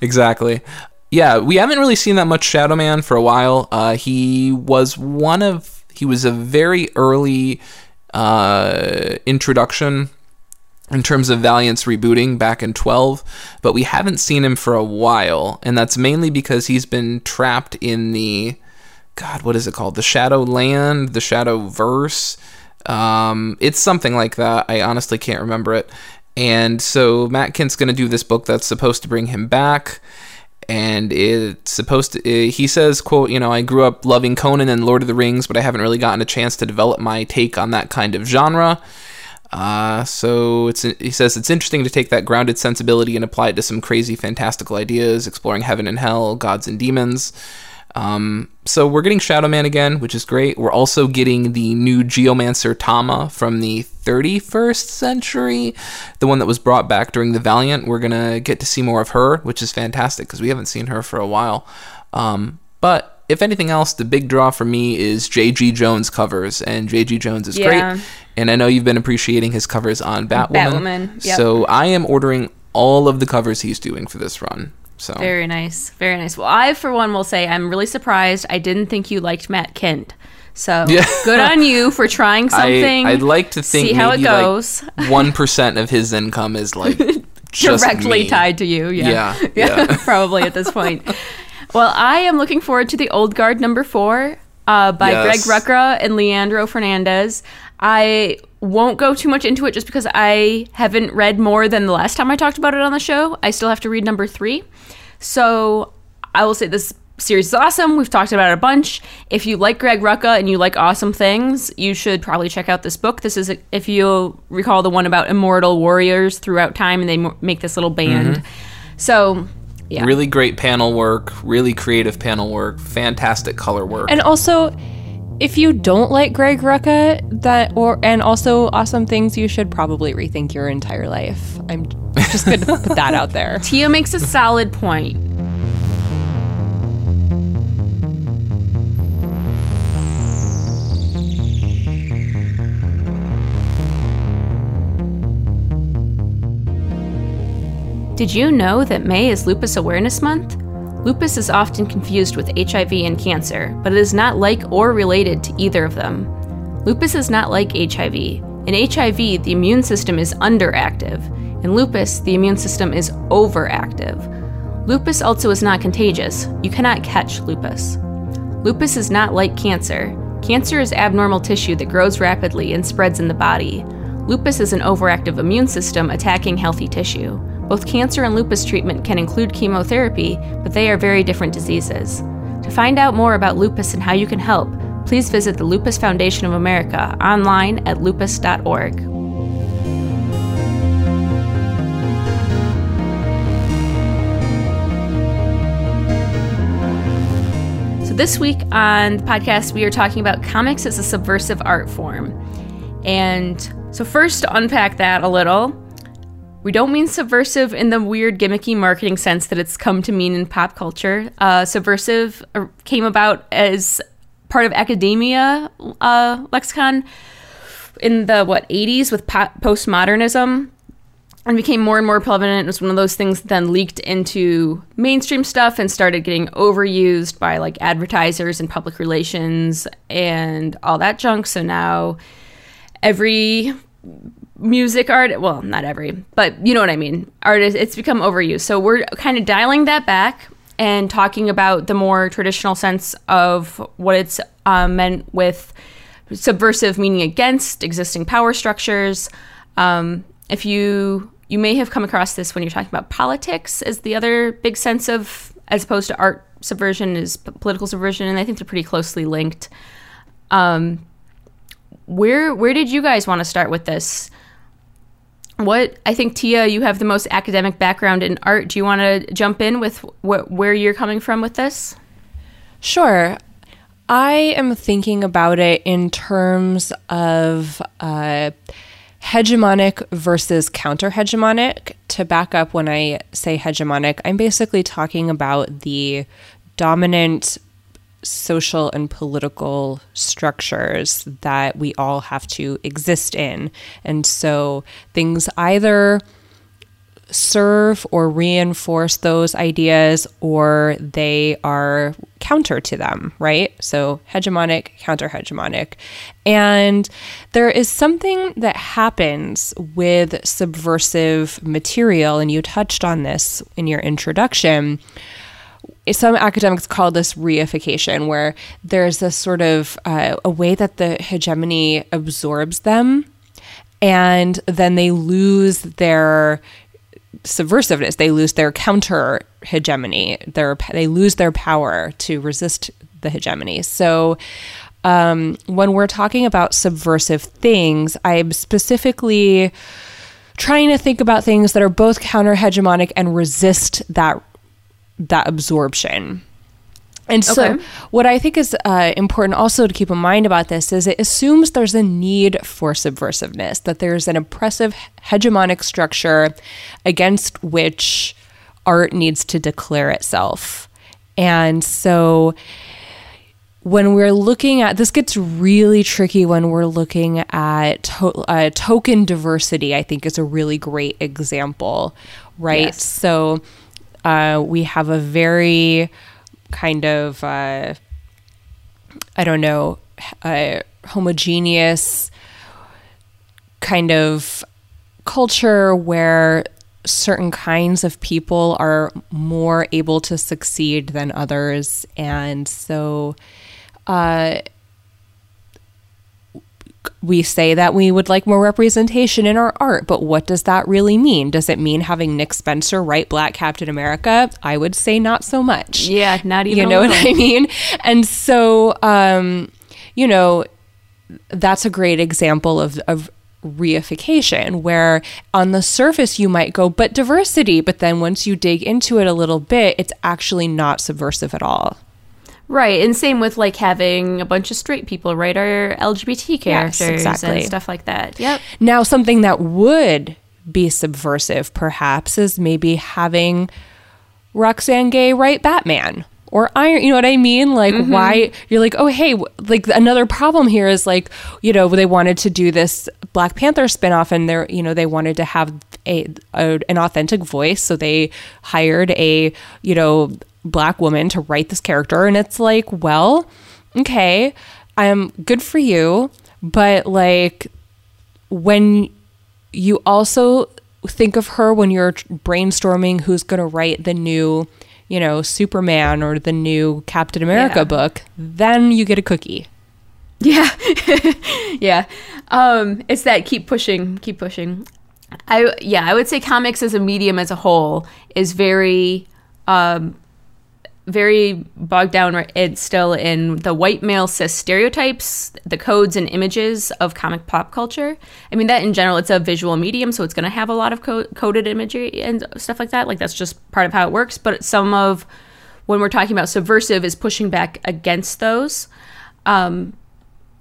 exactly. Yeah, we haven't really seen that much Shadow Man for a while. Uh, he was one of he was a very early uh, introduction in terms of Valiant's rebooting back in 12, but we haven't seen him for a while, and that's mainly because he's been trapped in the God, what is it called? The Shadow Land, the Shadow Verse. Um, it's something like that. I honestly can't remember it. And so Matt Kindt's going to do this book that's supposed to bring him back. And it's supposed to, uh, he says, quote, you know, I grew up loving Conan and Lord of the Rings, but I haven't really gotten a chance to develop my take on that kind of genre. Uh, so it's he says it's interesting to take that grounded sensibility and apply it to some crazy fantastical ideas, exploring heaven and hell, gods and demons. Um, so we're getting Shadow Man again, which is great. We're also getting the new Geomancer Tama from the 31st century, the one that was brought back during the Valiant. We're gonna get to see more of her, which is fantastic because we haven't seen her for a while. Um, but if anything else, the big draw for me is J.G. Jones covers, and J.G. Jones is Yeah. great. And I know you've been appreciating his covers on Batwoman. Batwoman, yep. So I am ordering all of the covers he's doing for this run. So Very nice. Very nice. Well, I, for one, will say I'm really surprised. I didn't think you liked Matt Kindt. So Yeah. good on you for trying something. I, I'd like to think see how it goes. One percent of his income is like Directly me. tied to you. Yeah. Yeah, yeah. probably at this point. Well, I am looking forward to the Old Guard number four uh, by Yes. Greg Rucka and Leandro Fernandez. I won't go too much into it just because I haven't read more than the last time I talked about it on the show. I still have to read number three. So I will say this series is awesome. We've talked about it a bunch. If you like Greg Rucka and you like awesome things, you should probably check out this book. This is, if you recall, the one about immortal warriors throughout time, and they make this little band. So, yeah. Really great panel work, really creative panel work, fantastic color work. And also, if you don't like Greg Rucka, that or and also awesome things, you should probably rethink your entire life. I'm just going to put that out there. Tia makes a solid point. Did you know that May is Lupus Awareness Month? Lupus is often confused with HIV and cancer, but it is not like or related to either of them. Lupus is not like HIV. In HIV, the immune system is underactive. In lupus, the immune system is overactive. Lupus also is not contagious. You cannot catch lupus. Lupus is not like cancer. Cancer is abnormal tissue that grows rapidly and spreads in the body. Lupus is an overactive immune system attacking healthy tissue. Both cancer and lupus treatment can include chemotherapy, but they are very different diseases. To find out more about lupus and how you can help, please visit the Lupus Foundation of America online at lupus.org. So, this week on the podcast, we are talking about comics as a subversive art form. And so, first, to unpack that a little, we don't mean subversive in the weird, gimmicky marketing sense that it's come to mean in pop culture. Uh, subversive uh, came about as part of academia uh, lexicon in the what 80s with po- postmodernism and became more and more prevalent. It was one of those things that then leaked into mainstream stuff and started getting overused by like advertisers and public relations and all that junk. So now every music art well not every but you know what i mean. Artist it's become overused. So we're kind of dialing that back and talking about the more traditional sense of what it's um, meant with subversive meaning against existing power structures. Um, if you you may have come across this when you're talking about politics as the other big sense of as opposed to art subversion is political subversion and i think they're pretty closely linked. Um, where where did you guys want to start with this what I think Tia, you have the most academic background in art. Do you want to jump in with wh- where you're coming from with this? Sure. I am thinking about it in terms of uh, hegemonic versus counter hegemonic. To back up, when I say hegemonic, I'm basically talking about the dominant social and political structures that we all have to exist in. And so things either serve or reinforce those ideas or they are counter to them, right? So hegemonic, counter hegemonic. And there is something that happens with subversive material, and you touched on this in your introduction some academics call this reification, where there's this sort of uh, a way that the hegemony absorbs them, and then they lose their subversiveness. They lose their counter hegemony. Their they lose their power to resist the hegemony. So. Um, when we're talking about subversive things, I'm specifically trying to think about things that are both counter hegemonic and resist that that absorption. And so, Okay. what I think is uh, important also to keep in mind about this is it assumes there's a need for subversiveness, that there's an oppressive hegemonic structure against which art needs to declare itself. And so, when we're looking at this gets really tricky when we're looking at to, uh, token diversity i think is a really great example right Yes. so uh, we have a very kind of uh, i don't know uh, homogeneous kind of culture where certain kinds of people are more able to succeed than others. And so uh, we say that we would like more representation in our art, but what does that really mean? Does it mean having Nick Spencer write Black Captain America? I would say not so much. Yeah, not even You know what. I mean? And so, um, you know, that's a great example of, of reification where on the surface you might go but diversity but then once you dig into it a little bit it's actually not subversive at all Right, and same with like having a bunch of straight people write our LGBT Yes, characters exactly. and stuff like that. Yep. Now, something that would be subversive, perhaps, is maybe having Roxane Gay write Batman or Iron. You know what I mean? Like, mm-hmm. why you're like, oh, hey, like another problem here is like, you know, they wanted to do this Black Panther spinoff, and they're, you know, they wanted to have a, a an authentic voice, so they hired a, you know, black woman to write this character, and it's like, well, okay, I'm good for you, but like when you also think of her when you're brainstorming who's going to write the new, you know, Superman or the new Captain America Yeah. book, then you get a cookie. Yeah. yeah. Um, it's that keep pushing, keep pushing. I yeah, I would say comics as a medium as a whole is very um very bogged down it's still in the white male cis stereotypes, the codes and images of comic pop culture. I mean that in general it's a visual medium so it's going to have a lot of co- coded imagery and stuff like that. Like that's just part of how it works, but some of when we're talking about subversive is pushing back against those. Um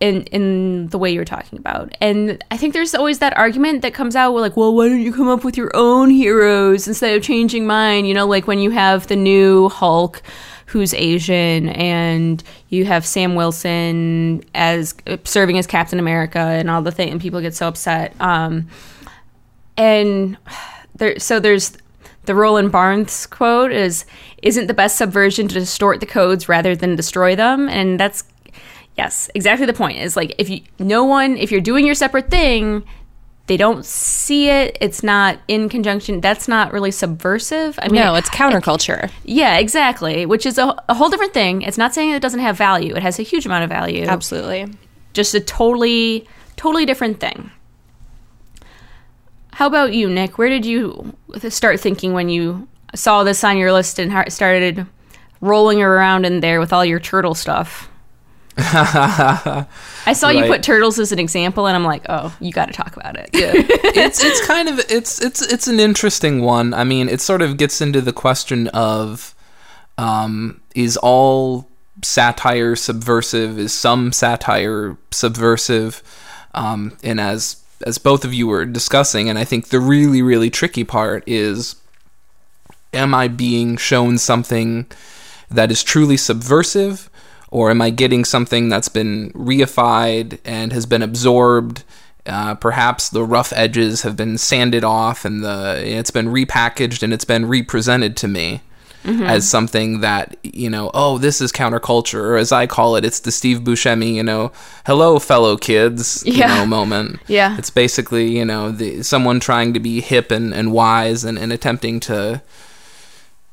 in in the way you're talking about. And I think there's always that argument that comes out where like, well, why don't you come up with your own heroes instead of changing mine? You know, like when you have the new Hulk who's Asian, and you have Sam Wilson as serving as Captain America, and all the thing, and people get so upset. Um, and there, so there's the Roland Barthes quote is, "Isn't the best subversion to distort the codes rather than destroy them?" And that's yes, exactly the point. Is like if you no one if you're doing your separate thing, they don't see it. It's not in conjunction. That's not really subversive. I mean, No, it's counterculture. yeah, exactly. Which is a, a whole different thing. It's not saying it doesn't have value. It has a huge amount of value. Absolutely. Just a totally, totally different thing. How about you, Nick? Where did you start thinking when you saw this on your list and started rolling around in there with all your turtle stuff? I saw you put turtles as an example, and I'm like, oh, you got to talk about it. it's it's kind of it's it's it's an interesting one. I mean, it sort of gets into the question of um, is all satire subversive? Is some satire subversive? Um, and as as both of you were discussing, and I think the really really tricky part is, am I being shown something that is truly subversive? Or am I getting something that's been reified and has been absorbed? Uh, perhaps the rough edges have been sanded off and the it's been repackaged and it's been represented to me as something that you know oh this is counterculture or as I call it it's the Steve Buscemi you know hello fellow kids you know moment Yeah. it's basically you know the someone trying to be hip and, and wise and, and attempting to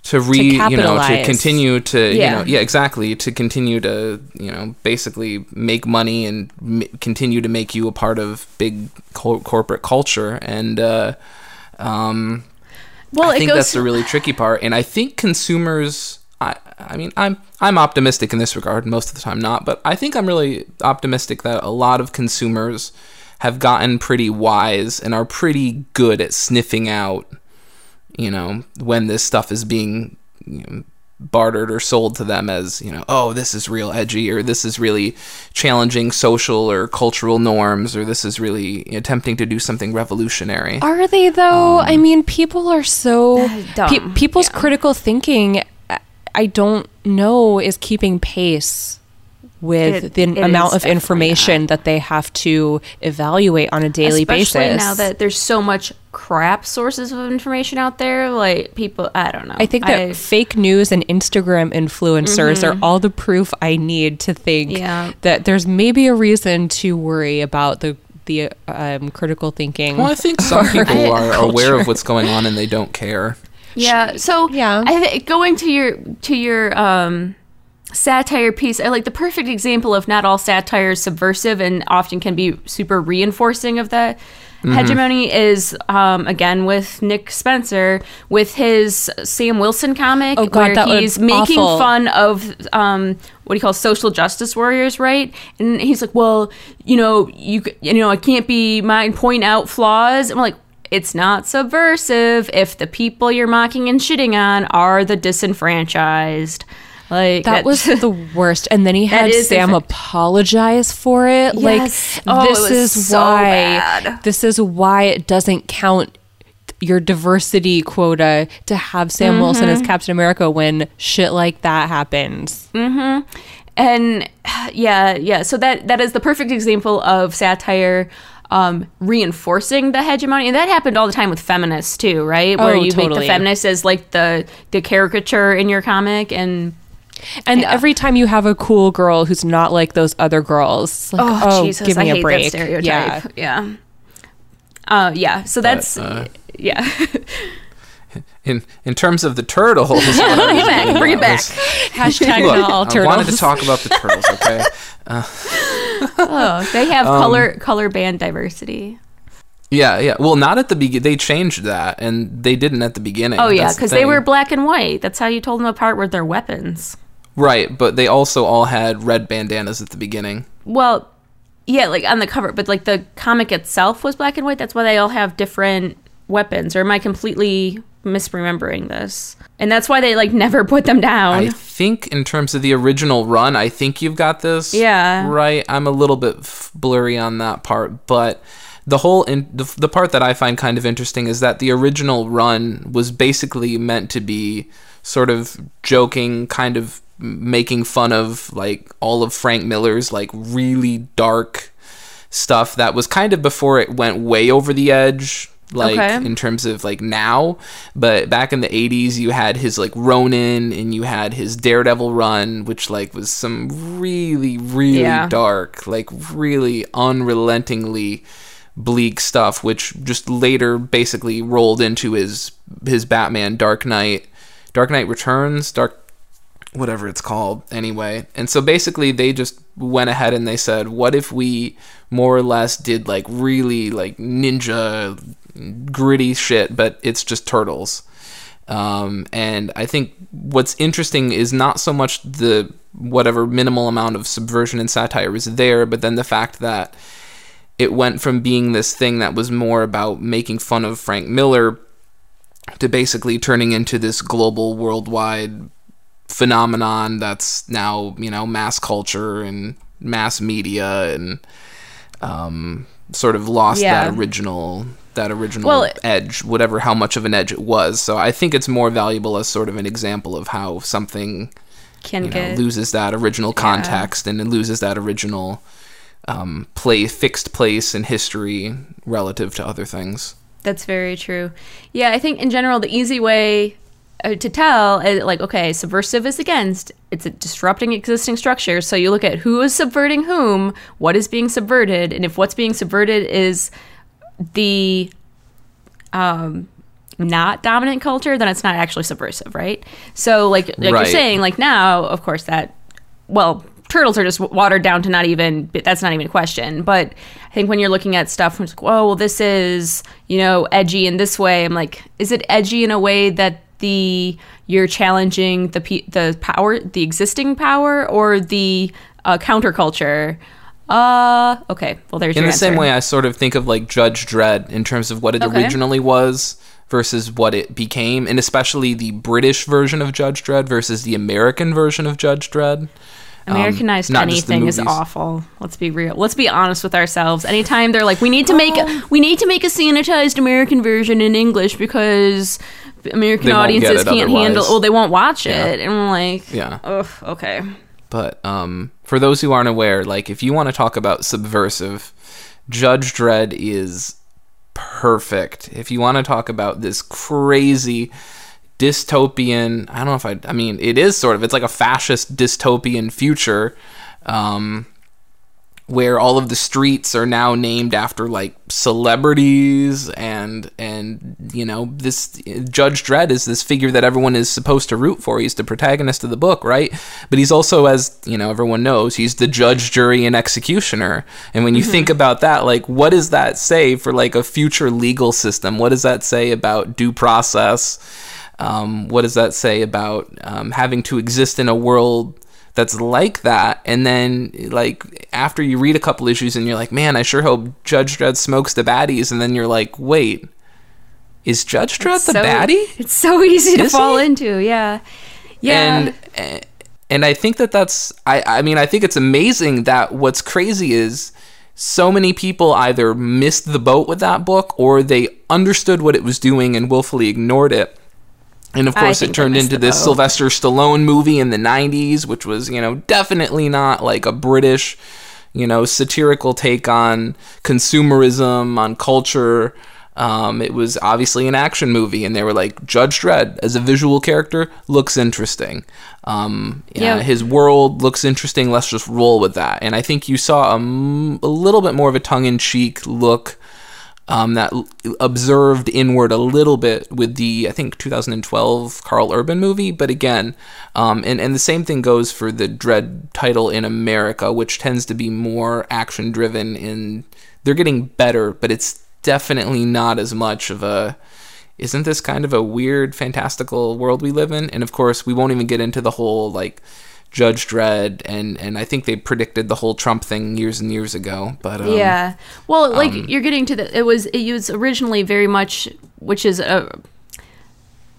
to re you know to continue to Yeah. you know yeah exactly to continue to you know basically make money and m- continue to make you a part of big cor- corporate culture and uh um Well, I think that's the really tricky part, and I think consumers. I, I mean, I'm I'm optimistic in this regard. Most of the time, not, but I think I'm really optimistic that a lot of consumers have gotten pretty wise and are pretty good at sniffing out, you know, when this stuff is being you know, bartered or sold to them as you know, oh, this is real edgy, or this is really challenging social or cultural norms, or this is really attempting to do something revolutionary. Are they though? Um, I mean, people are so Dumb, pe- people's yeah. critical thinking. I- I don't know is keeping pace with It- the it amount of definitely information that they have to evaluate on a daily basis. Especially basis. now that there's so much crap sources of information out there, like people, I don't know. I think that I- fake news and Instagram influencers are all the proof I need to think Mm-hmm. Yeah. that there's maybe a reason to worry about the the um, critical thinking. Well, I think some people or are aware of what's going on and they don't care. yeah. So Yeah. I th- going to your to your um satire piece, I like the perfect example of not all satire is subversive and often can be super reinforcing of the Mm-hmm. hegemony is um, again with Nick Spencer with his Sam Wilson comic Oh, God, where he's making awful. fun of um, what he calls social justice warriors, right? And he's like, "Well, you know, you you know, I can't be mine point out flaws." I'm like, "It's not subversive if the people you're mocking and shitting on are the disenfranchised." Like That was the worst. And then he had Sam different. apologize for it. Yes. Like Oh, this is so why bad. this is why it doesn't count your diversity quota to have Sam Wilson Mm-hmm. as Captain America when shit like that happens. and yeah yeah so that that is the perfect example of satire um, reinforcing the hegemony and that happened all the time with feminists too right where Oh, you make the feminist as like the the caricature in your comic and And Yeah. every time you have a cool girl who's not like those other girls, like, oh, oh, jesus give me i a hate break. that stereotype Yeah. yeah uh yeah so that's uh, yeah In in terms of the turtles, I was Bring it back, bring it back. was- Hashtag Look, not all I wanted to talk about the turtles. Okay, oh they have Um, color color band diversity yeah, yeah. Well, not at the beginning. They changed that, and they didn't at the beginning. oh yeah That's the because they were black and white that's how you told them apart with their weapons right, but they also all had red bandanas at the beginning. Well, yeah, like on the cover, but like the comic itself was black and white. That's why they all have different weapons. Or am I completely misremembering this? And that's why they like never put them down. I think in terms of the original run, I think you've got this. Yeah. Right. I'm a little bit f- blurry on that part, but the whole in, the, the part that I find kind of interesting is that the original run was basically meant to be sort of joking, kind of making fun of like all of Frank Miller's like really dark stuff that was kind of before it went way over the edge like Okay. in terms of like now but back in the 80s you had his like ronin and you had his daredevil run which like was some really really Yeah. dark like really unrelentingly bleak stuff which just later basically rolled into his his batman dark knight dark knight returns dark whatever it's called anyway. And so basically they just went ahead and they said, what if we more or less did like really like ninja gritty shit, but it's just turtles. Um, and I think what's interesting is not so much the whatever minimal amount of subversion and satire is there, but then the fact that it went from being this thing that was more about making fun of Frank Miller to basically turning into this global worldwide phenomenon that's now you know mass culture and mass media and um, sort of lost Yeah. that original that original Well, edge whatever how much of an edge it was so i think it's more valuable as sort of an example of how something Can you know, get loses that original context and it loses that original um, play fixed place in history relative to other things That's very true. Yeah, I think in general, the easy way to tell is like, okay, subversive is against, it's a disrupting existing structure. So you look at who is subverting whom, what is being subverted, and if what's being subverted is the um, not dominant culture, then it's not actually subversive, right? So, like, like Right. you're saying, like now, of course, that well, turtles are just watered down to not even that's not even a question. But I think when you're looking at stuff, it's like, oh, well, this is you know edgy in this way. I'm like, is it edgy in a way that the you're challenging the pe- the power, the existing power, or the uh, counterculture? Uh, okay. Well, there's in the same way i sort of think of like judge dredd in terms of what it Okay. originally was versus what it became and especially the british version of judge dredd versus the american version of judge dredd Um, Americanized the anything is awful. Let's be real. Let's be honest with ourselves. Anytime they're like, we need to make a, we need to make a sanitized American version in English because American audiences can't handle. Oh, they won't watch Yeah. it, and I'm like, Yeah. ugh, okay. But um, for those who aren't aware, like if you want to talk about subversive, Judge Dredd is perfect. If you want to talk about this crazy dystopian, I don't know if I, I mean, it is sort of, it's like a fascist dystopian future. Um, where all of the streets are now named after like celebrities and and you know this Judge Dredd is this figure that everyone is supposed to root for. He's the protagonist of the book, right? But he's also as you know everyone knows, he's the judge, jury and executioner. And when you think about that, like what does that say for like a future legal system? What does that say about due process? Um, what does that say about um, having to exist in a world that's like that and then like after you read a couple issues and you're like man i sure hope judge dredd smokes the baddies and then you're like wait is judge dredd the so, baddie It's so easy to Is fall he? into. Yeah, yeah. and and i think that that's i i mean i think it's amazing that what's crazy is so many people either missed the boat with that book or they understood what it was doing and willfully ignored it and of course, it turned into this. Sylvester Stallone movie in the 90s, which was, you know, definitely not like a British, you know, satirical take on consumerism, on culture. Um, it was obviously an action movie, and they were like, Judge Dredd as a visual character looks interesting. Um, yeah, Yeah. his world looks interesting. Let's just roll with that. And I think you saw a, m- a little bit more of a tongue in cheek look um, that observed inward a little bit with the I think 2012 Karl Urban movie, but again, um, and and the same thing goes for the Dredd title in America, which tends to be more action driven. In they're getting better, but it's definitely not as much of a. Isn't this kind of a weird, fantastical world we live in? And of course, we won't even get into the whole like Judge Dredd, and and I think they predicted the whole Trump thing years and years ago. But um, yeah. Well, like you're getting to the. It was. It was originally very much, which is a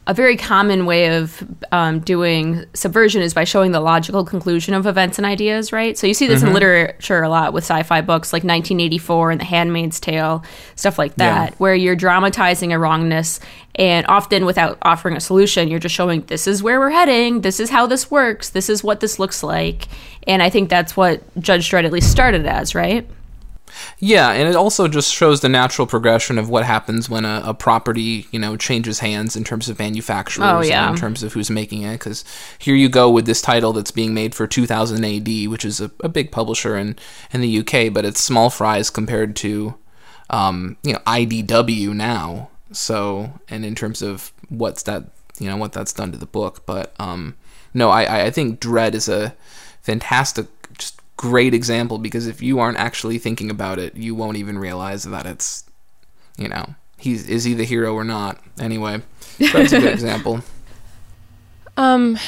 a very common way of um, doing subversion is by showing the logical conclusion of events and ideas, right? So you see this in literature a lot with sci-fi books like 1984 and The Handmaid's Tale, stuff like that, Yeah. where you're dramatizing a wrongness and often without offering a solution, you're just showing this is where we're heading, this is how this works, this is what this looks like. And I think that's what Judge Dredd at least started as, right? Yeah, and it also just shows the natural progression of what happens when a, a property, you know, changes hands in terms of manufacturers Oh, yeah. and in terms of who's making it. Because here you go with this title that's being made for 2000 AD, which is a, a big publisher in, in the UK, but it's small fries compared to, um, you know, IDW now. So, and in terms of what's that, you know, what that's done to the book. But um, no, I, I- think Dredd is a fantastic, great example because if you aren't actually thinking about it, you won't even realize that it's, you know, he's is he the hero or not. Anyway, that's a good example. Um,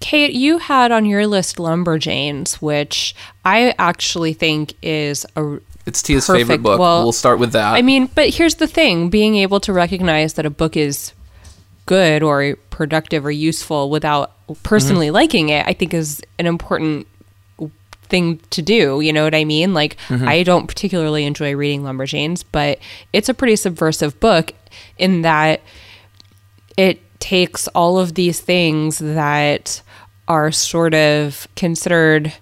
Kate, you had on your list Lumberjanes, which I actually think is a. It's Tia's Perfect. favorite book. Well, we'll start with that. I mean, but here's the thing: being able to recognize that a book is good or productive or useful without personally liking it, I think is an important thing to do. You know what I mean? Like, mm-hmm. I don't particularly enjoy reading Lumberjanes, but it's a pretty subversive book in that it takes all of these things that are sort of considered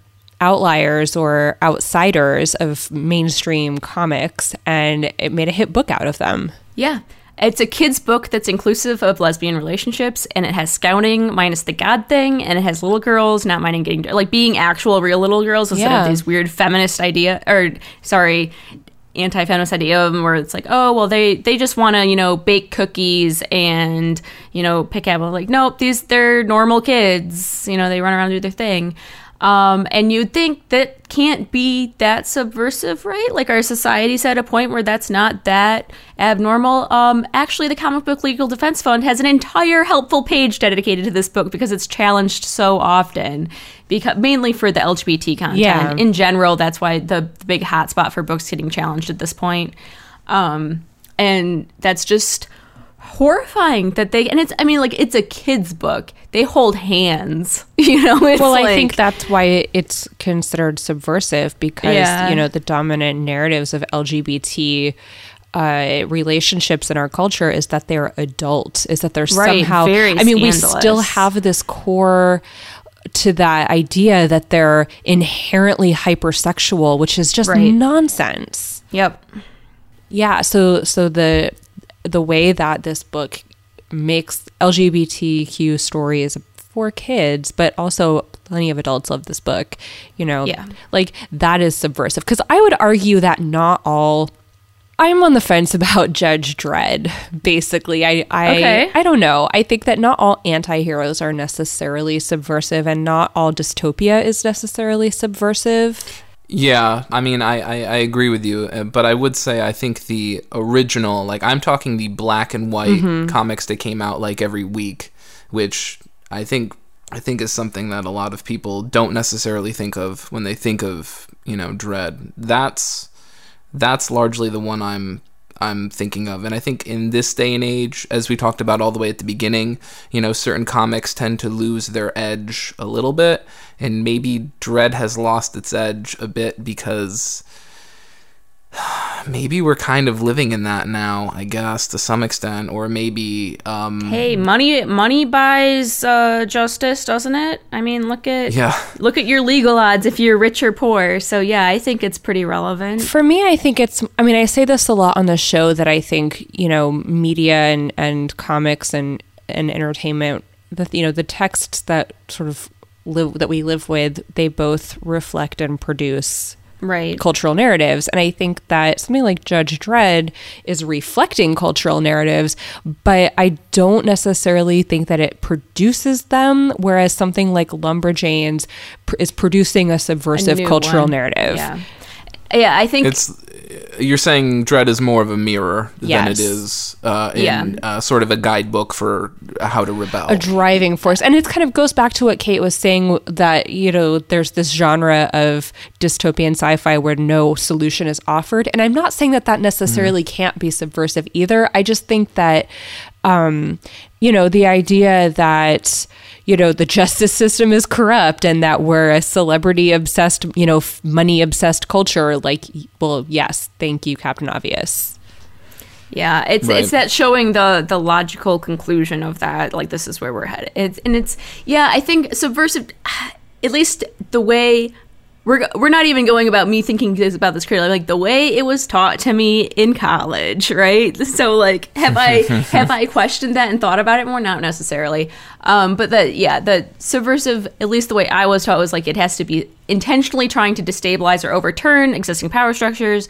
outliers or outsiders of mainstream comics and it made a hit book out of them. Yeah. It's a kid's book that's inclusive of lesbian relationships, and it has scouting minus the God thing, and it has little girls not minding getting like being actual real little girls instead Yeah. of these weird feminist idea or sorry, anti-feminist idea of them where it's like, oh well, they they just want to you know bake cookies and you know pick apple. Like nope, these they're normal kids. You know they run around and do their thing. Um, and you'd think that can't be that subversive, right? Like our society's at a point where that's not that abnormal. Um, actually, the Comic Book Legal Defense Fund has an entire helpful page dedicated to this book because it's challenged so often, because mainly for the LGBT content. Yeah. In general, that's why the, the big hotspot for books getting challenged at this point. Um, and that's just horrifying that they and it's I mean like it's a kid's book. They hold hands, you know. It's Well, I like- think that's why it's considered subversive because Yeah. you know the dominant narratives of LGBT uh, relationships in our culture is that they're adult, is that they're Right, somehow. I mean, we still have this core to that idea that they're inherently hypersexual, which is just Right. nonsense. Yep. Yeah, so so the the way that this book makes LGBTQ stories for kids, but also plenty of adults love this book, you know. Yeah. Like that is subversive cuz I would argue that not all I'm on the fence about Judge Dredd. Basically, I I Okay. I don't know. I think that not all anti-heroes are necessarily subversive and not all dystopia is necessarily subversive. Yeah, I mean, I, I, I agree with you, uh, but I would say I think the original, like, I'm talking the black and white Mm-hmm. comics that came out like every week, which I think I think is something that a lot of people don't necessarily think of when they think of you know Dredd. That's that's largely the one I'm I'm thinking of. And I think in this day and age, as we talked about all the way at the beginning, you know, certain comics tend to lose their edge a little bit, and maybe Dredd has lost its edge a bit because maybe we're kind of living in that now, I guess, to some extent, or maybe um Hey, money money buys uh, justice, doesn't it? I mean, look at yeah. look at your legal odds if you're rich or poor. So yeah, I think it's pretty relevant. For me, I think it's, I mean, I say this a lot on the show that I think, you know, media and, and comics and, and entertainment, the, you know, the texts that sort of live, that we live with, they both reflect and produce Right. cultural narratives. And I think that something like Judge Dredd is reflecting cultural narratives, but I don't necessarily think that it produces them, whereas something like Lumberjanes pr- is producing a subversive cultural one. narrative. Yeah. Yeah, I think It's you're saying Dredd is more of a mirror than it is uh, in Yeah. uh, sort of a guidebook for how to rebel. a driving force. And it kind of goes back to what kate was saying that you know there's this genre of dystopian sci-fi where no solution is offered. And i'm not saying that that necessarily can't be subversive either. I just think that um, you know, the idea that you know the justice system is corrupt and that we're a celebrity obsessed, you know, money obsessed culture. Like, well, yes, thank you, Captain Obvious. Yeah, it's Right. it's that showing the the logical conclusion of that. Like this is where we're headed. It's and it's yeah. I think subversive. At least the way we're we're not even going about me thinking this about this critically. Like the way it was taught to me in college, right? So like, have I have I questioned that and thought about it more? Not necessarily. Um, but the yeah, the subversive. At least the way I was taught was like it has to be intentionally trying to destabilize or overturn existing power structures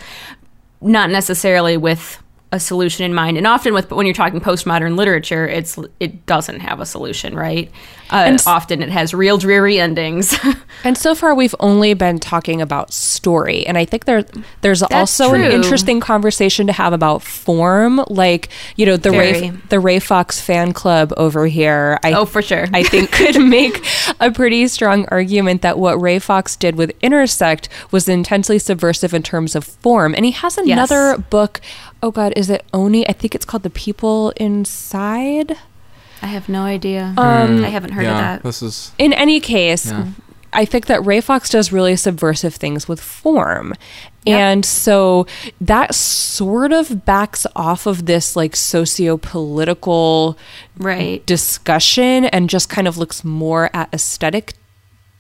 not necessarily with a solution in mind and often with but when you're talking postmodern literature it's it doesn't have a solution right uh, And often it has real dreary endings And so far, we've only been talking about story, and I think there there's also an interesting conversation to have about form. Like you know, the Ray the Ray Fawkes fan club over here. I, Oh, for sure. I think could make a pretty strong argument that what Ray Fawkes did with Intersect was intensely subversive in terms of form. And he has another book. Oh God, is it Oni? I think it's called The People Inside. i have no idea Um, i haven't heard yeah, of that this is In any case, Yeah. I think that Ray Fawkes does really subversive things with form. Yep. And so that sort of backs off of this like socio political right discussion and just kind of looks more at aesthetic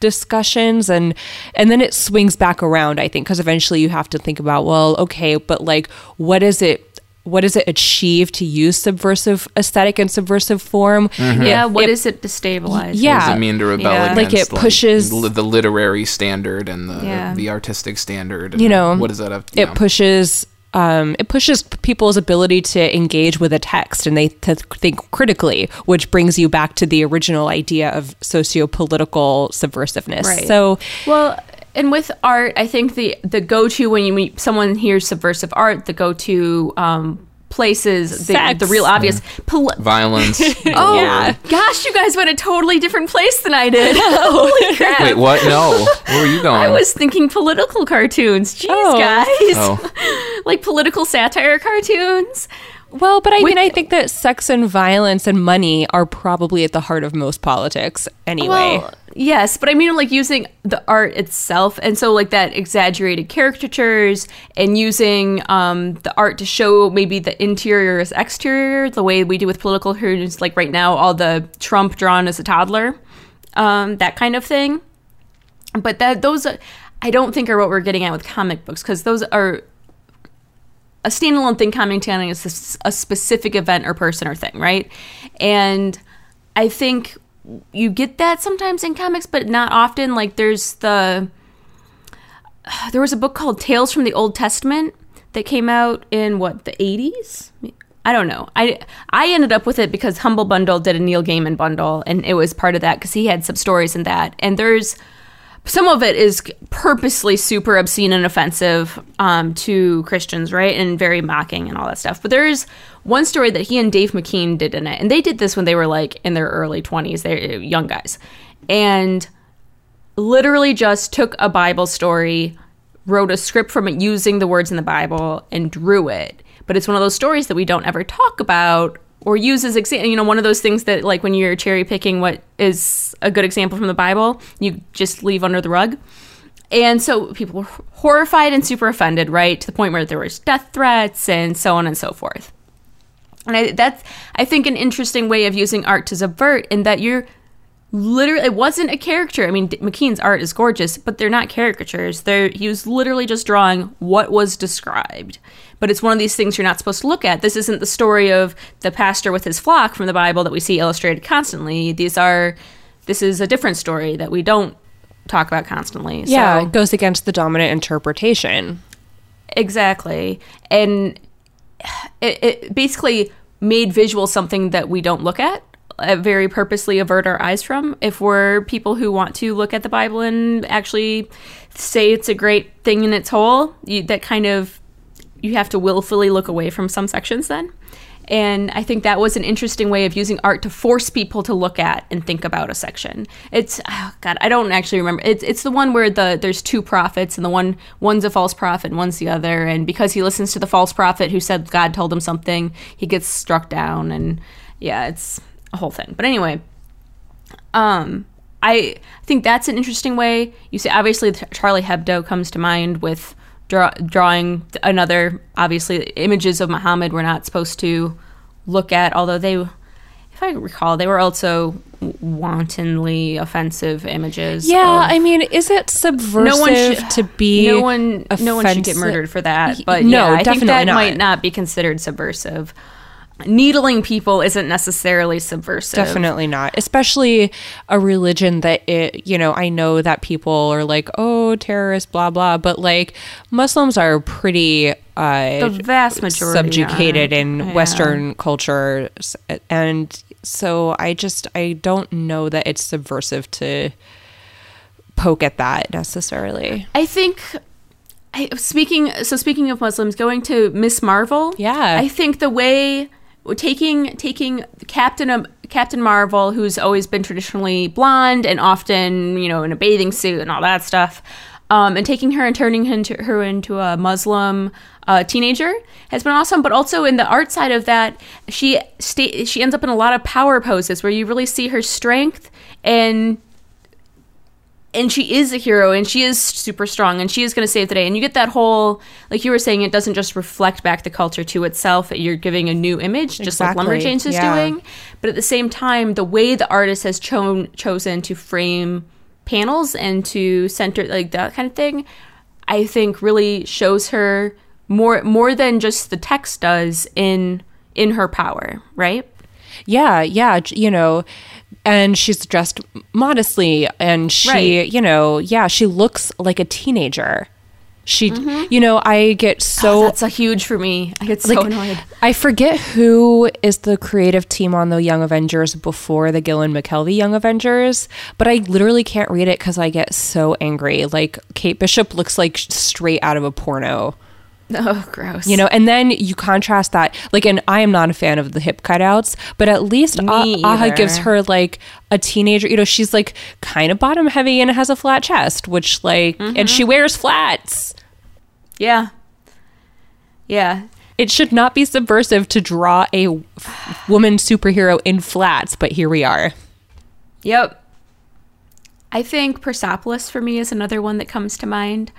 discussions and and then it swings back around i think because eventually you have to think about well okay but like what is it what does it achieve to use subversive aesthetic and subversive form mm-hmm. yeah what it- is it destabilizing Yeah. what does it mean to rebel Yeah. Like, it pushes- li- the literary standard and the Yeah. the artistic standard? And You know, what does that have? it yeah. pushes um, it pushes people's ability to engage with a text and they to think critically, which brings you back to the original idea of socio-political subversiveness. Right. So Well, and with art, I think the the go to when you meet someone hears subversive art, the go to um, places, the, the real obvious. Pol- violence. oh Yeah. gosh, you guys went a totally different place than I did. Holy crap! Wait, what? No, where were you going? I was thinking political cartoons. Jeez, Oh. guys. Oh, like political satire cartoons. Well, but I With- mean, I think that sex and violence and money are probably at the heart of most politics anyway. Well, yes, but I mean, like using the art itself, and so like that exaggerated caricatures, and using um, the art to show maybe the interior as exterior, the way we do with political cartoons. Like right now, all the Trump drawn as a toddler, um, that kind of thing. But that those, I don't think are what we're getting at with comic books because those are a standalone thing commenting on a specific event or person or thing, right? And I think you get that sometimes in comics, but not often. Like there's the there was a book called Tales from the Old Testament that came out in what the 80s. I don't know. I I ended up with it because Humble Bundle did a Neil Gaiman bundle, and it was part of that because he had some stories in that. And there's some of it is purposely super obscene and offensive um, to Christians, right? And very mocking and all that stuff. But there's one story that he and Dave McKean did in it, and they did this when they were like in their early 20s. They're young guys, and literally just took a Bible story, wrote a script from it using the words in the Bible, and drew it. But it's one of those stories that we don't ever talk about or use as example. You know, one of those things that like when you're cherry picking what is a good example from the Bible, you just leave under the rug. And so people were horrified and super offended, right, to the point where there was death threats and so on and so forth. And I, that's, I think, an interesting way of using art to subvert, in that you're literally it wasn't a caricature. I mean, McKean's art is gorgeous, but they're not caricatures. They're he was literally just drawing what was described. But it's one of these things you're not supposed to look at. This isn't the story of the pastor with his flock from the Bible that we see illustrated constantly. These are this is a different story that we don't talk about constantly. yeah, So- it goes against the dominant interpretation. Exactly. And it, it basically made visual something that we don't look at, uh, very purposely avert our eyes from. If we're people who want to look at the Bible and actually say it's a great thing in its whole, you, that kind of, you have to willfully look away from some sections then. And I think that was an interesting way of using art to force people to look at and think about a section. It's oh God, I don't actually remember. It's it's the one where the there's two prophets and the one one's a false prophet and one's the other. And because he listens to the false prophet who said God told him something, he gets struck down. And yeah, it's a whole thing. But anyway, um, I think that's an interesting way. You see, obviously Charlie Hebdo comes to mind with draw, drawing another obviously images of Muhammad we're not supposed to look at although they if I recall they were also wantonly offensive images Yeah, I mean, is it subversive no one should, to be no one no one should get murdered for that but No, yeah, I think definitely that not. might not be considered subversive needling people isn't necessarily subversive Definitely not. Especially a religion that it, you know, I know that people are like, oh, terrorist, blah, blah, but like Muslims are pretty uh, the vast majority subjugated are. in Yeah. Western culture. s- And so I just, I don't know that it's subversive to poke at that necessarily. I think I, speaking so speaking of Muslims going to Miss Marvel Yeah. I think the way taking taking Captain um, Captain Marvel who's always been traditionally blonde and often you know in a bathing suit and all that stuff um, and taking her and turning her into, her into a Muslim uh, teenager has been awesome. But also in the art side of that she sta- she ends up in a lot of power poses where you really see her strength and and she is a hero and she is super strong and she is going to save the day. And you get that whole like you were saying it doesn't just reflect back the culture to itself. You're giving a new image just like lumberjanes is yeah. doing. But at the same time the way the artist has cho- chosen to frame panels and to center like that kind of thing i think really shows her more more than just the text does in in her power right? Yeah, yeah, you know, and she's dressed modestly and she, Right. you know, yeah, she looks like a teenager. She, you know, I get so Mm-hmm. Oh, that's a huge for me i get so like annoyed I forget who is the creative team on the Young Avengers before the Gillen McKelvie Young Avengers, but I literally can't read it because I get so angry. Like Kate Bishop looks like straight out of a porno. oh gross You know, and then you contrast that, like, and I am not a fan of the hip cutouts, but at least Ah- Aja gives her like a teenager. You know, she's like kind of bottom heavy and has a flat chest, which like, and Mm-hmm. she wears flats. Yeah. Yeah. It should not be subversive to draw a f- woman superhero in flats, but here we are. Yep. I think Persepolis for me is another one that comes to mind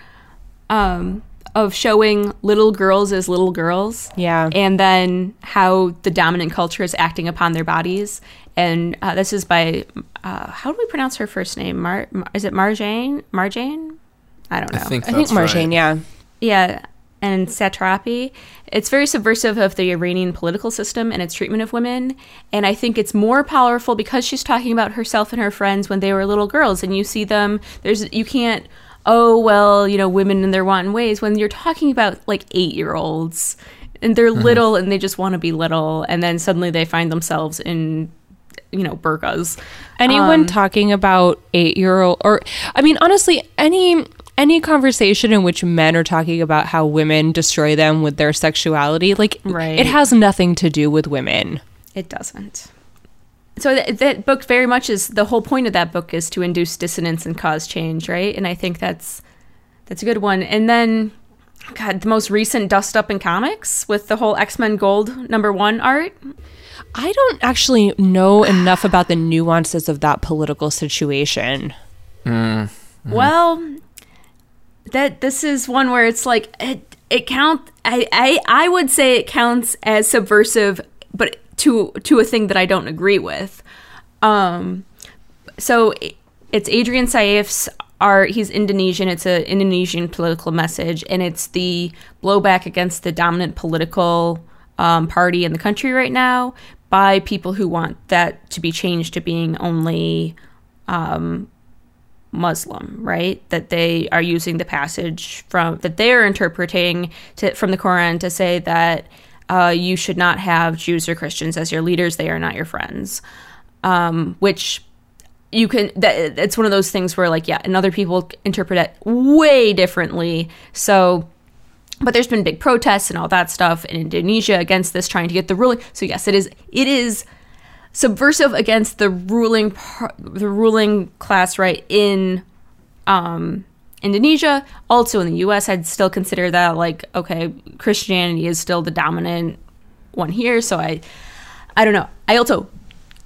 um, of showing little girls as little girls. Yeah. And then how the dominant culture is acting upon their bodies. And uh, this is by, uh, how do we pronounce her first name? Mar- Mar- is it Marjane? Marjane? I don't know. I think I think Marjane, right. yeah. Yeah, and satrapi. It's very subversive of the Iranian political system and its treatment of women. And I think it's more powerful because she's talking about herself and her friends when they were little girls. And you see them, there's, you can't, oh, well, you know, women in their wanton ways. When you're talking about like eight year olds and they're little and they just want to be little. And then suddenly they find themselves in, you know, burqas. Anyone Um, talking about eight year old, or I mean, honestly, any any conversation in which men are talking about how women destroy them with their sexuality, like Right. it has nothing to do with women. It doesn't. So that, that book very much is the whole point of that book is to induce dissonance and cause change, right? And I think that's that's a good one. And then, God, the most recent dust up in comics with the whole X Men Gold number one art. I don't actually know enough about the nuances of that political situation. Mm, mm-hmm. Well, that this is one where it's like it it count. I, I I would say it counts as subversive, but to to a thing that I don't agree with. Um, so it's Ardian Syaf's art. He's Indonesian. It's an Indonesian political message, and it's the blowback against the dominant political um, party in the country right now by people who want that to be changed to being only um, Muslim, right? That they are using the passage from that they are interpreting to, from the Quran to say that uh, you should not have Jews or Christians as your leaders; they are not your friends. Um, which you can that it's one of those things where like yeah, and other people interpret it way differently. So but there's been big protests and all that stuff in Indonesia against this, trying to get the ruling. So yes, it is. It is subversive against the ruling the ruling class right in um, Indonesia. Also in the U.S., I'd still consider that like okay, Christianity is still the dominant one here. So I, I don't know. I also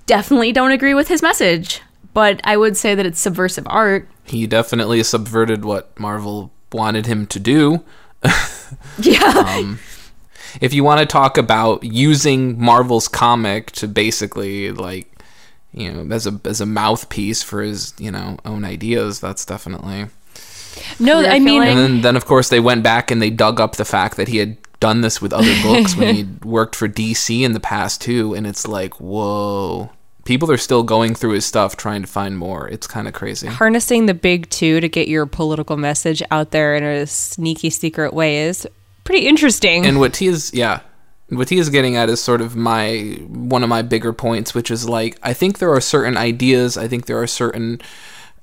definitely don't agree with his message, but I would say that it's subversive art. He definitely subverted what Marvel wanted him to do. Yeah. Um, if you want to talk about using Marvel's comic to basically like you know as a as a mouthpiece for his you know own ideas, that's definitely. No, Career I mean. And then then of course they went back and they dug up the fact that he had done this with other books when he worked for DC in the past too, and it's like whoa. People are still going through his stuff trying to find more. It's kind of crazy. harnessing the big two to get your political message out there in a sneaky, secret way is pretty interesting. and what he is yeah what he is getting at is sort of my one of my bigger points which is like i think there are certain ideas i think there are certain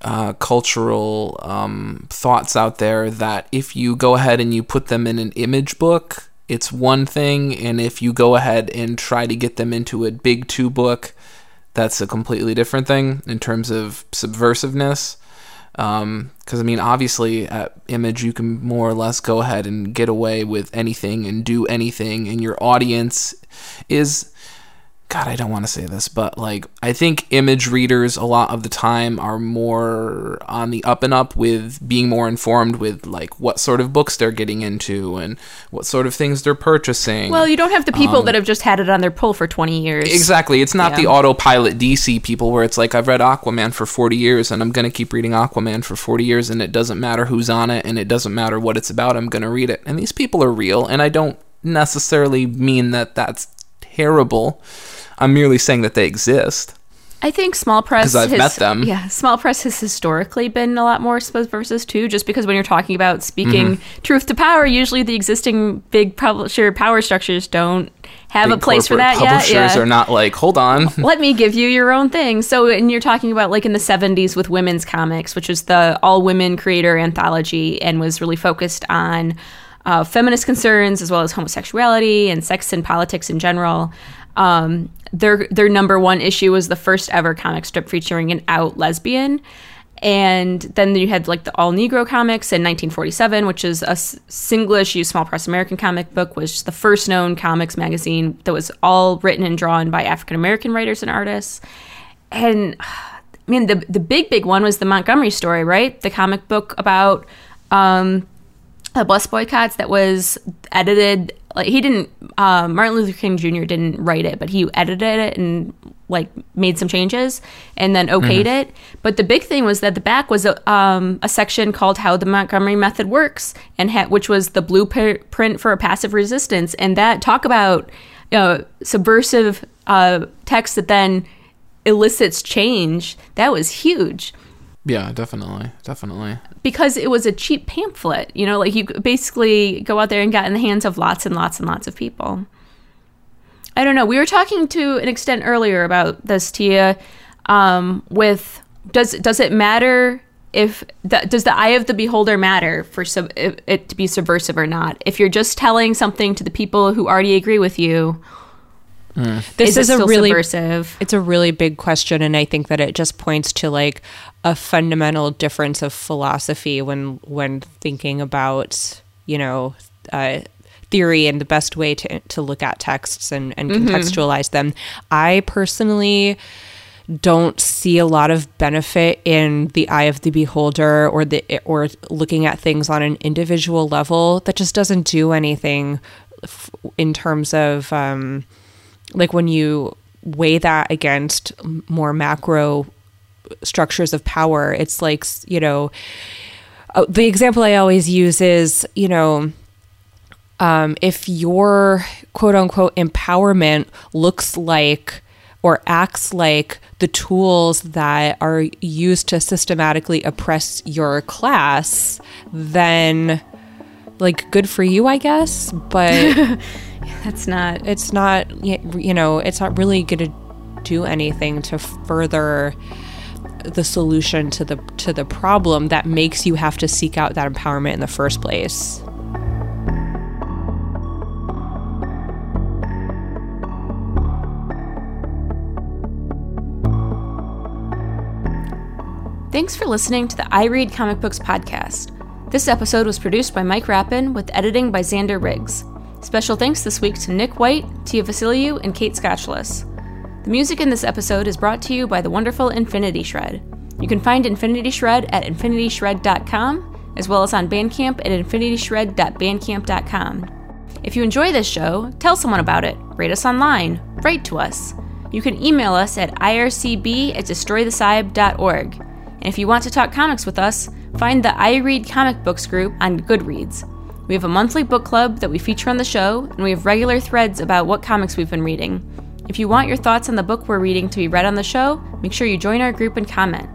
uh, cultural um, thoughts out there that if you go ahead and you put them in an image book it's one thing and if you go ahead and try to get them into a big two book that's a completely different thing in terms of subversiveness because I mean, obviously, at Image, you can more or less go ahead and get away with anything and do anything, and your audience is. God, I don't want to say this, but like, I think image readers a lot of the time are more on the up and up with being more informed with like what sort of books they're getting into and what sort of things they're purchasing. well, you don't have the people um, that have just had it on their pull for 20 years. Exactly. It's not the autopilot DC people where it's like I've read Aquaman for 40 years and I'm going to keep reading Aquaman for 40 years and it doesn't matter who's on it and it doesn't matter what it's about. I'm going to read it. And these people are real and I don't necessarily mean that that's terrible. I'm merely saying that they exist. I think small press 'Cause I've has, met them. Yeah, small press has historically been a lot more subversive too, just because when you're talking about speaking Mm-hmm. truth to power, usually the existing big publisher power structures don't have a place for that yet. Publishers Yeah. are not like, hold on. Let me give you your own thing. So, and you're talking about like in the 70s with Wimmen's Comix, which was the all women creator anthology and was really focused on uh, feminist concerns as well as homosexuality and sex and politics in general. Um, their their number one issue was the first ever comic strip featuring an out lesbian. And then you had like the all Negro comics in 1947, which is a single issue small press American comic book, was the first known comics magazine that was all written and drawn by African American writers and artists. And I mean, the the big big one was the Montgomery story, right? The comic book about um, the bus boycotts that was edited. Like he didn't, uh, Martin Luther King Jr. didn't write it, but he edited it and like made some changes and then okayed it. But the big thing was that the back was a, um, a section called "How the Montgomery Method Works," and ha- which was the blueprint for a passive resistance. And that talk about you know, subversive uh, text that then elicits change. That was huge Yeah, definitely. Definitely. Because it was a cheap pamphlet. You know, like you basically go out there and got in the hands of lots and lots and lots of people. I don't know. We were talking to an extent earlier about this, Tia. Um, with does does it matter if the, does the eye of the beholder matter for sub, if, it to be subversive or not? If you're just telling something to the people who already agree with you, this is, is, a really subversive? it's a really big question and i think that it just points to like a fundamental difference of philosophy when when thinking about you know uh, theory and the best way to, to look at texts and, and contextualize them. I personally don't see a lot of benefit in the eye of the beholder or the or looking at things on an individual level that just doesn't do anything f- in terms of um, like when you weigh that against more macro structures of power it's like you know uh, the example i always use is you know um, if your quote unquote empowerment looks like or acts like the tools that are used to systematically oppress your class, then like good for you, I guess. But That's not. it's not, you know, it's not really going to do anything to further the solution to the to the problem that makes you have to seek out that empowerment in the first place. Thanks for listening to the I Read Comic Books podcast. This episode was produced by Mike Rappin with editing by Xander Riggs. Special thanks this week to Nick White, Tia Vasiliou, and Kate Scotchless. The music in this episode is brought to you by the wonderful Infinity Shred. You can find Infinity Shred at infinityshred.com, as well as on Bandcamp at infinityshred.bandcamp.com. If you enjoy this show, tell someone about it, rate us online, write to us. You can email us at ircb at destroythesybe.org. And if you want to talk comics with us, find the I Read Comic Books group on Goodreads. We have a monthly book club that we feature on the show, and we have regular threads about what comics we've been reading. If you want your thoughts on the book we're reading to be read on the show, make sure you join our group and comment.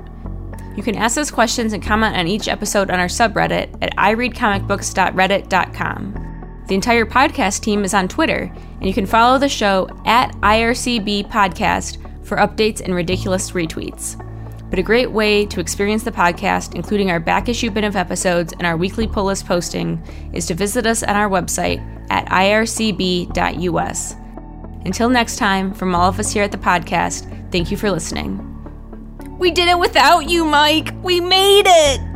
You can ask us questions and comment on each episode on our subreddit at ireadcomicbooks.reddit.com. The entire podcast team is on Twitter, and you can follow the show at IRCB Podcast for updates and ridiculous retweets. But a great way to experience the podcast, including our back issue bin of episodes and our weekly pull list posting, is to visit us on our website at ircb.us. Until next time, from all of us here at the podcast, thank you for listening. We did it without you, Mike. We made it.